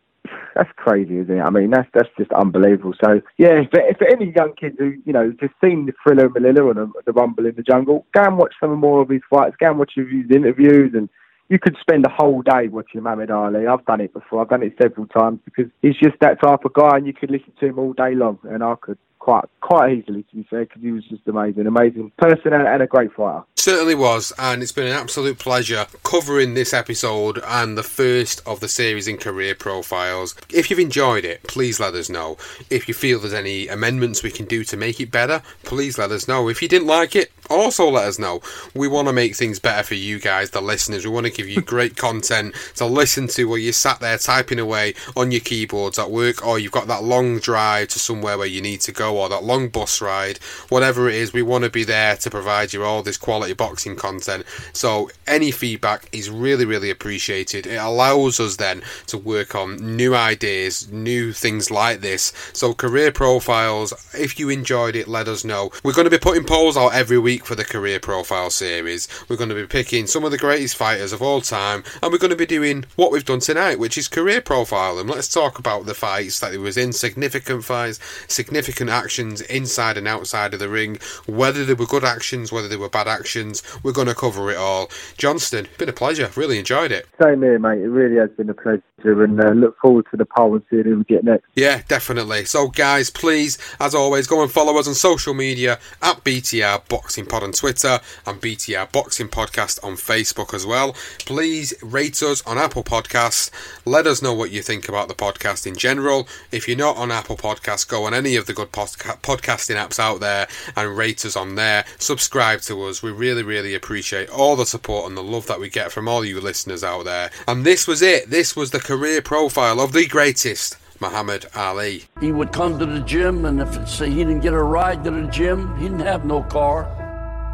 that's crazy, isn't it? I mean, that's that's just unbelievable. So yeah, if, if any young kids who you know just seen the Thrilla Manila or the, the Rumble in the Jungle, go and watch some more of his fights. Go and watch his interviews, and you could spend a whole day watching Muhammad Ali. I've done it before. I've done it several times because he's just that type of guy, and you could listen to him all day long. And I could quite quite easily, to be fair, because he was just amazing, amazing person and, and a great fighter. Certainly was, and it's been an absolute pleasure covering this episode and the first of the series in career profiles. If you've enjoyed it, please let us know. If you feel there's any amendments we can do to make it better, please let us know. If you didn't like it, also let us know. We want to make things better for you guys, the listeners. We want to give you great content to listen to while you're sat there typing away on your keyboards at work, or you've got that long drive to somewhere where you need to go, or that long bus ride, whatever it is. We want to be there to provide you all this quality boxing content. So any feedback is really, really appreciated. It allows us then to work on new ideas, new things like this. So career profiles, if you enjoyed it, let us know. We're going to be putting polls out every week for the career profile series. We're going to be picking some of the greatest fighters of all time, and we're going to be doing what we've done tonight, which is career profile them. Let's talk about the fights that he was in, significant fights, significant actions inside and outside of the ring, whether they were good actions, whether they were bad actions. We're going to cover it all. Johnston, been a pleasure. Really enjoyed it. Same here, mate. It really has been a pleasure, and uh, look forward to the poll and seeing who we get next. Yeah, definitely. So, guys, please, as always, go and follow us on social media at BTR Boxing Pod on Twitter and BTR Boxing Podcast on Facebook as well. Please rate us on Apple Podcasts. Let us know what you think about the podcast in general. If you're not on Apple Podcasts, go on any of the good podca- podcasting apps out there and rate us on there. Subscribe to us. We really, really appreciate all the support and the love that we get from all you listeners out there. And this was it. This was the career profile of the greatest. Muhammad Ali. He would come to the gym, and if say he didn't get a ride to the gym, he didn't have no car.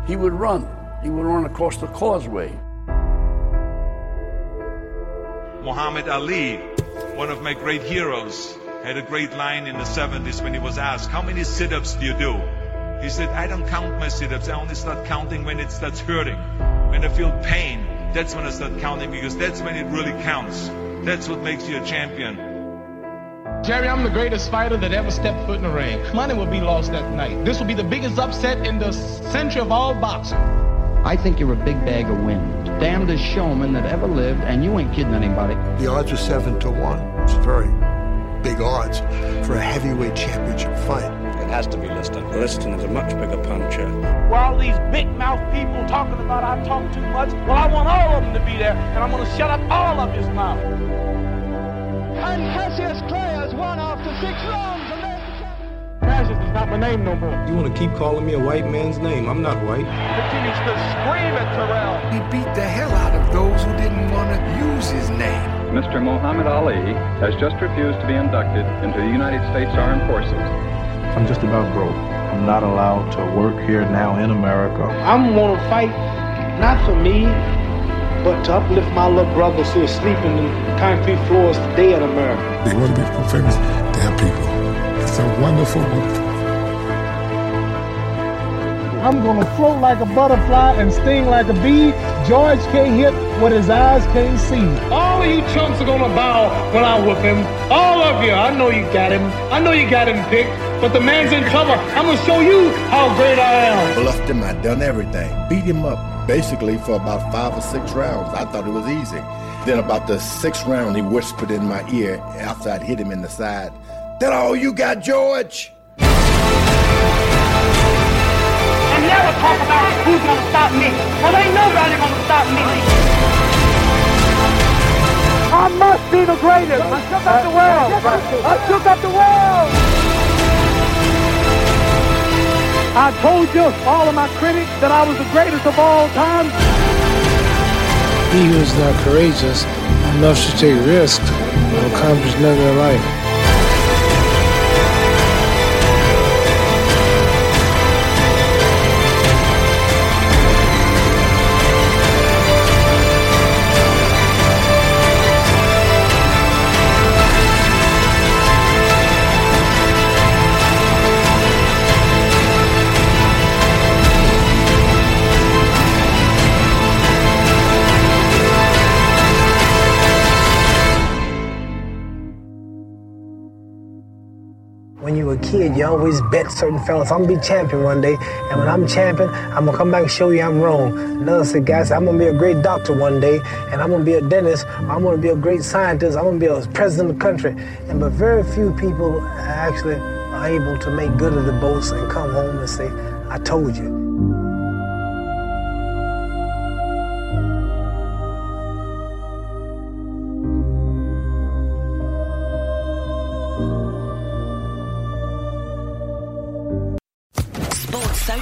He would run. He would run across the causeway. Muhammad Ali, one of my great heroes, had a great line in the 70s when he was asked, How many sit ups do you do? He said, I don't count my sit ups. I only start counting when it starts hurting. When I feel pain, that's when I start counting because that's when it really counts. That's what makes you a champion. Jerry, I'm the greatest fighter that ever stepped foot in the ring. Money will be lost that night. This will be the biggest upset in the century of all boxing. I think you're a big bag of wind. Damnedest showman that ever lived, and you ain't kidding anybody. The odds are seven to one. It's very big odds for a heavyweight championship fight. It has to be Liston. Liston is a much bigger puncher. While these big mouth people talking about I talk too much, well, I want all of them to be there, and I'm going to shut up all of his mouth. And Cassius Clay has won after six rounds. Cassius is not my name no more. You want to keep calling me a white man's name? I'm not white. He continues to scream at Terrell. He beat the hell out of those who didn't want to use his name. Mr. Muhammad Ali has just refused to be inducted into the United States Armed Forces. I'm just about broke. I'm not allowed to work here now in America. I'm gonna fight not for me, but to uplift my little brothers who are sleeping in concrete floors today in America. They want to become famous. They're people. It's a wonderful, wonderful. I'm gonna float like a butterfly and sting like a bee. George can't hit what his eyes can't see. All of you chumps are gonna bow when I whoop him. All of you. I know you got him. I know you got him picked. But the man's in trouble. I'm gonna show you how great I am. Bluffed him. I done everything. Beat him up basically for about five or six rounds. I thought it was easy. Then about the sixth round, he whispered in my ear after I'd hit him in the side. That all you got, George? And never talk about who's gonna stop me. Well, ain't nobody gonna stop me. I must be the greatest. I shook up the world. I shook up the world. I told you, all of my critics, that I was the greatest of all time. He who is not courageous enough to take risks will accomplish nothing in life. You always bet certain fellas, I'm gonna be champion one day, and when I'm champion, I'm gonna come back and show you I'm wrong. Another said, guys, I'm gonna be a great doctor one day, and I'm gonna be a dentist, I'm gonna be a great scientist, I'm gonna be a president of the country. And but very few people actually I'm able to make good of the boast and come home and say, I told you.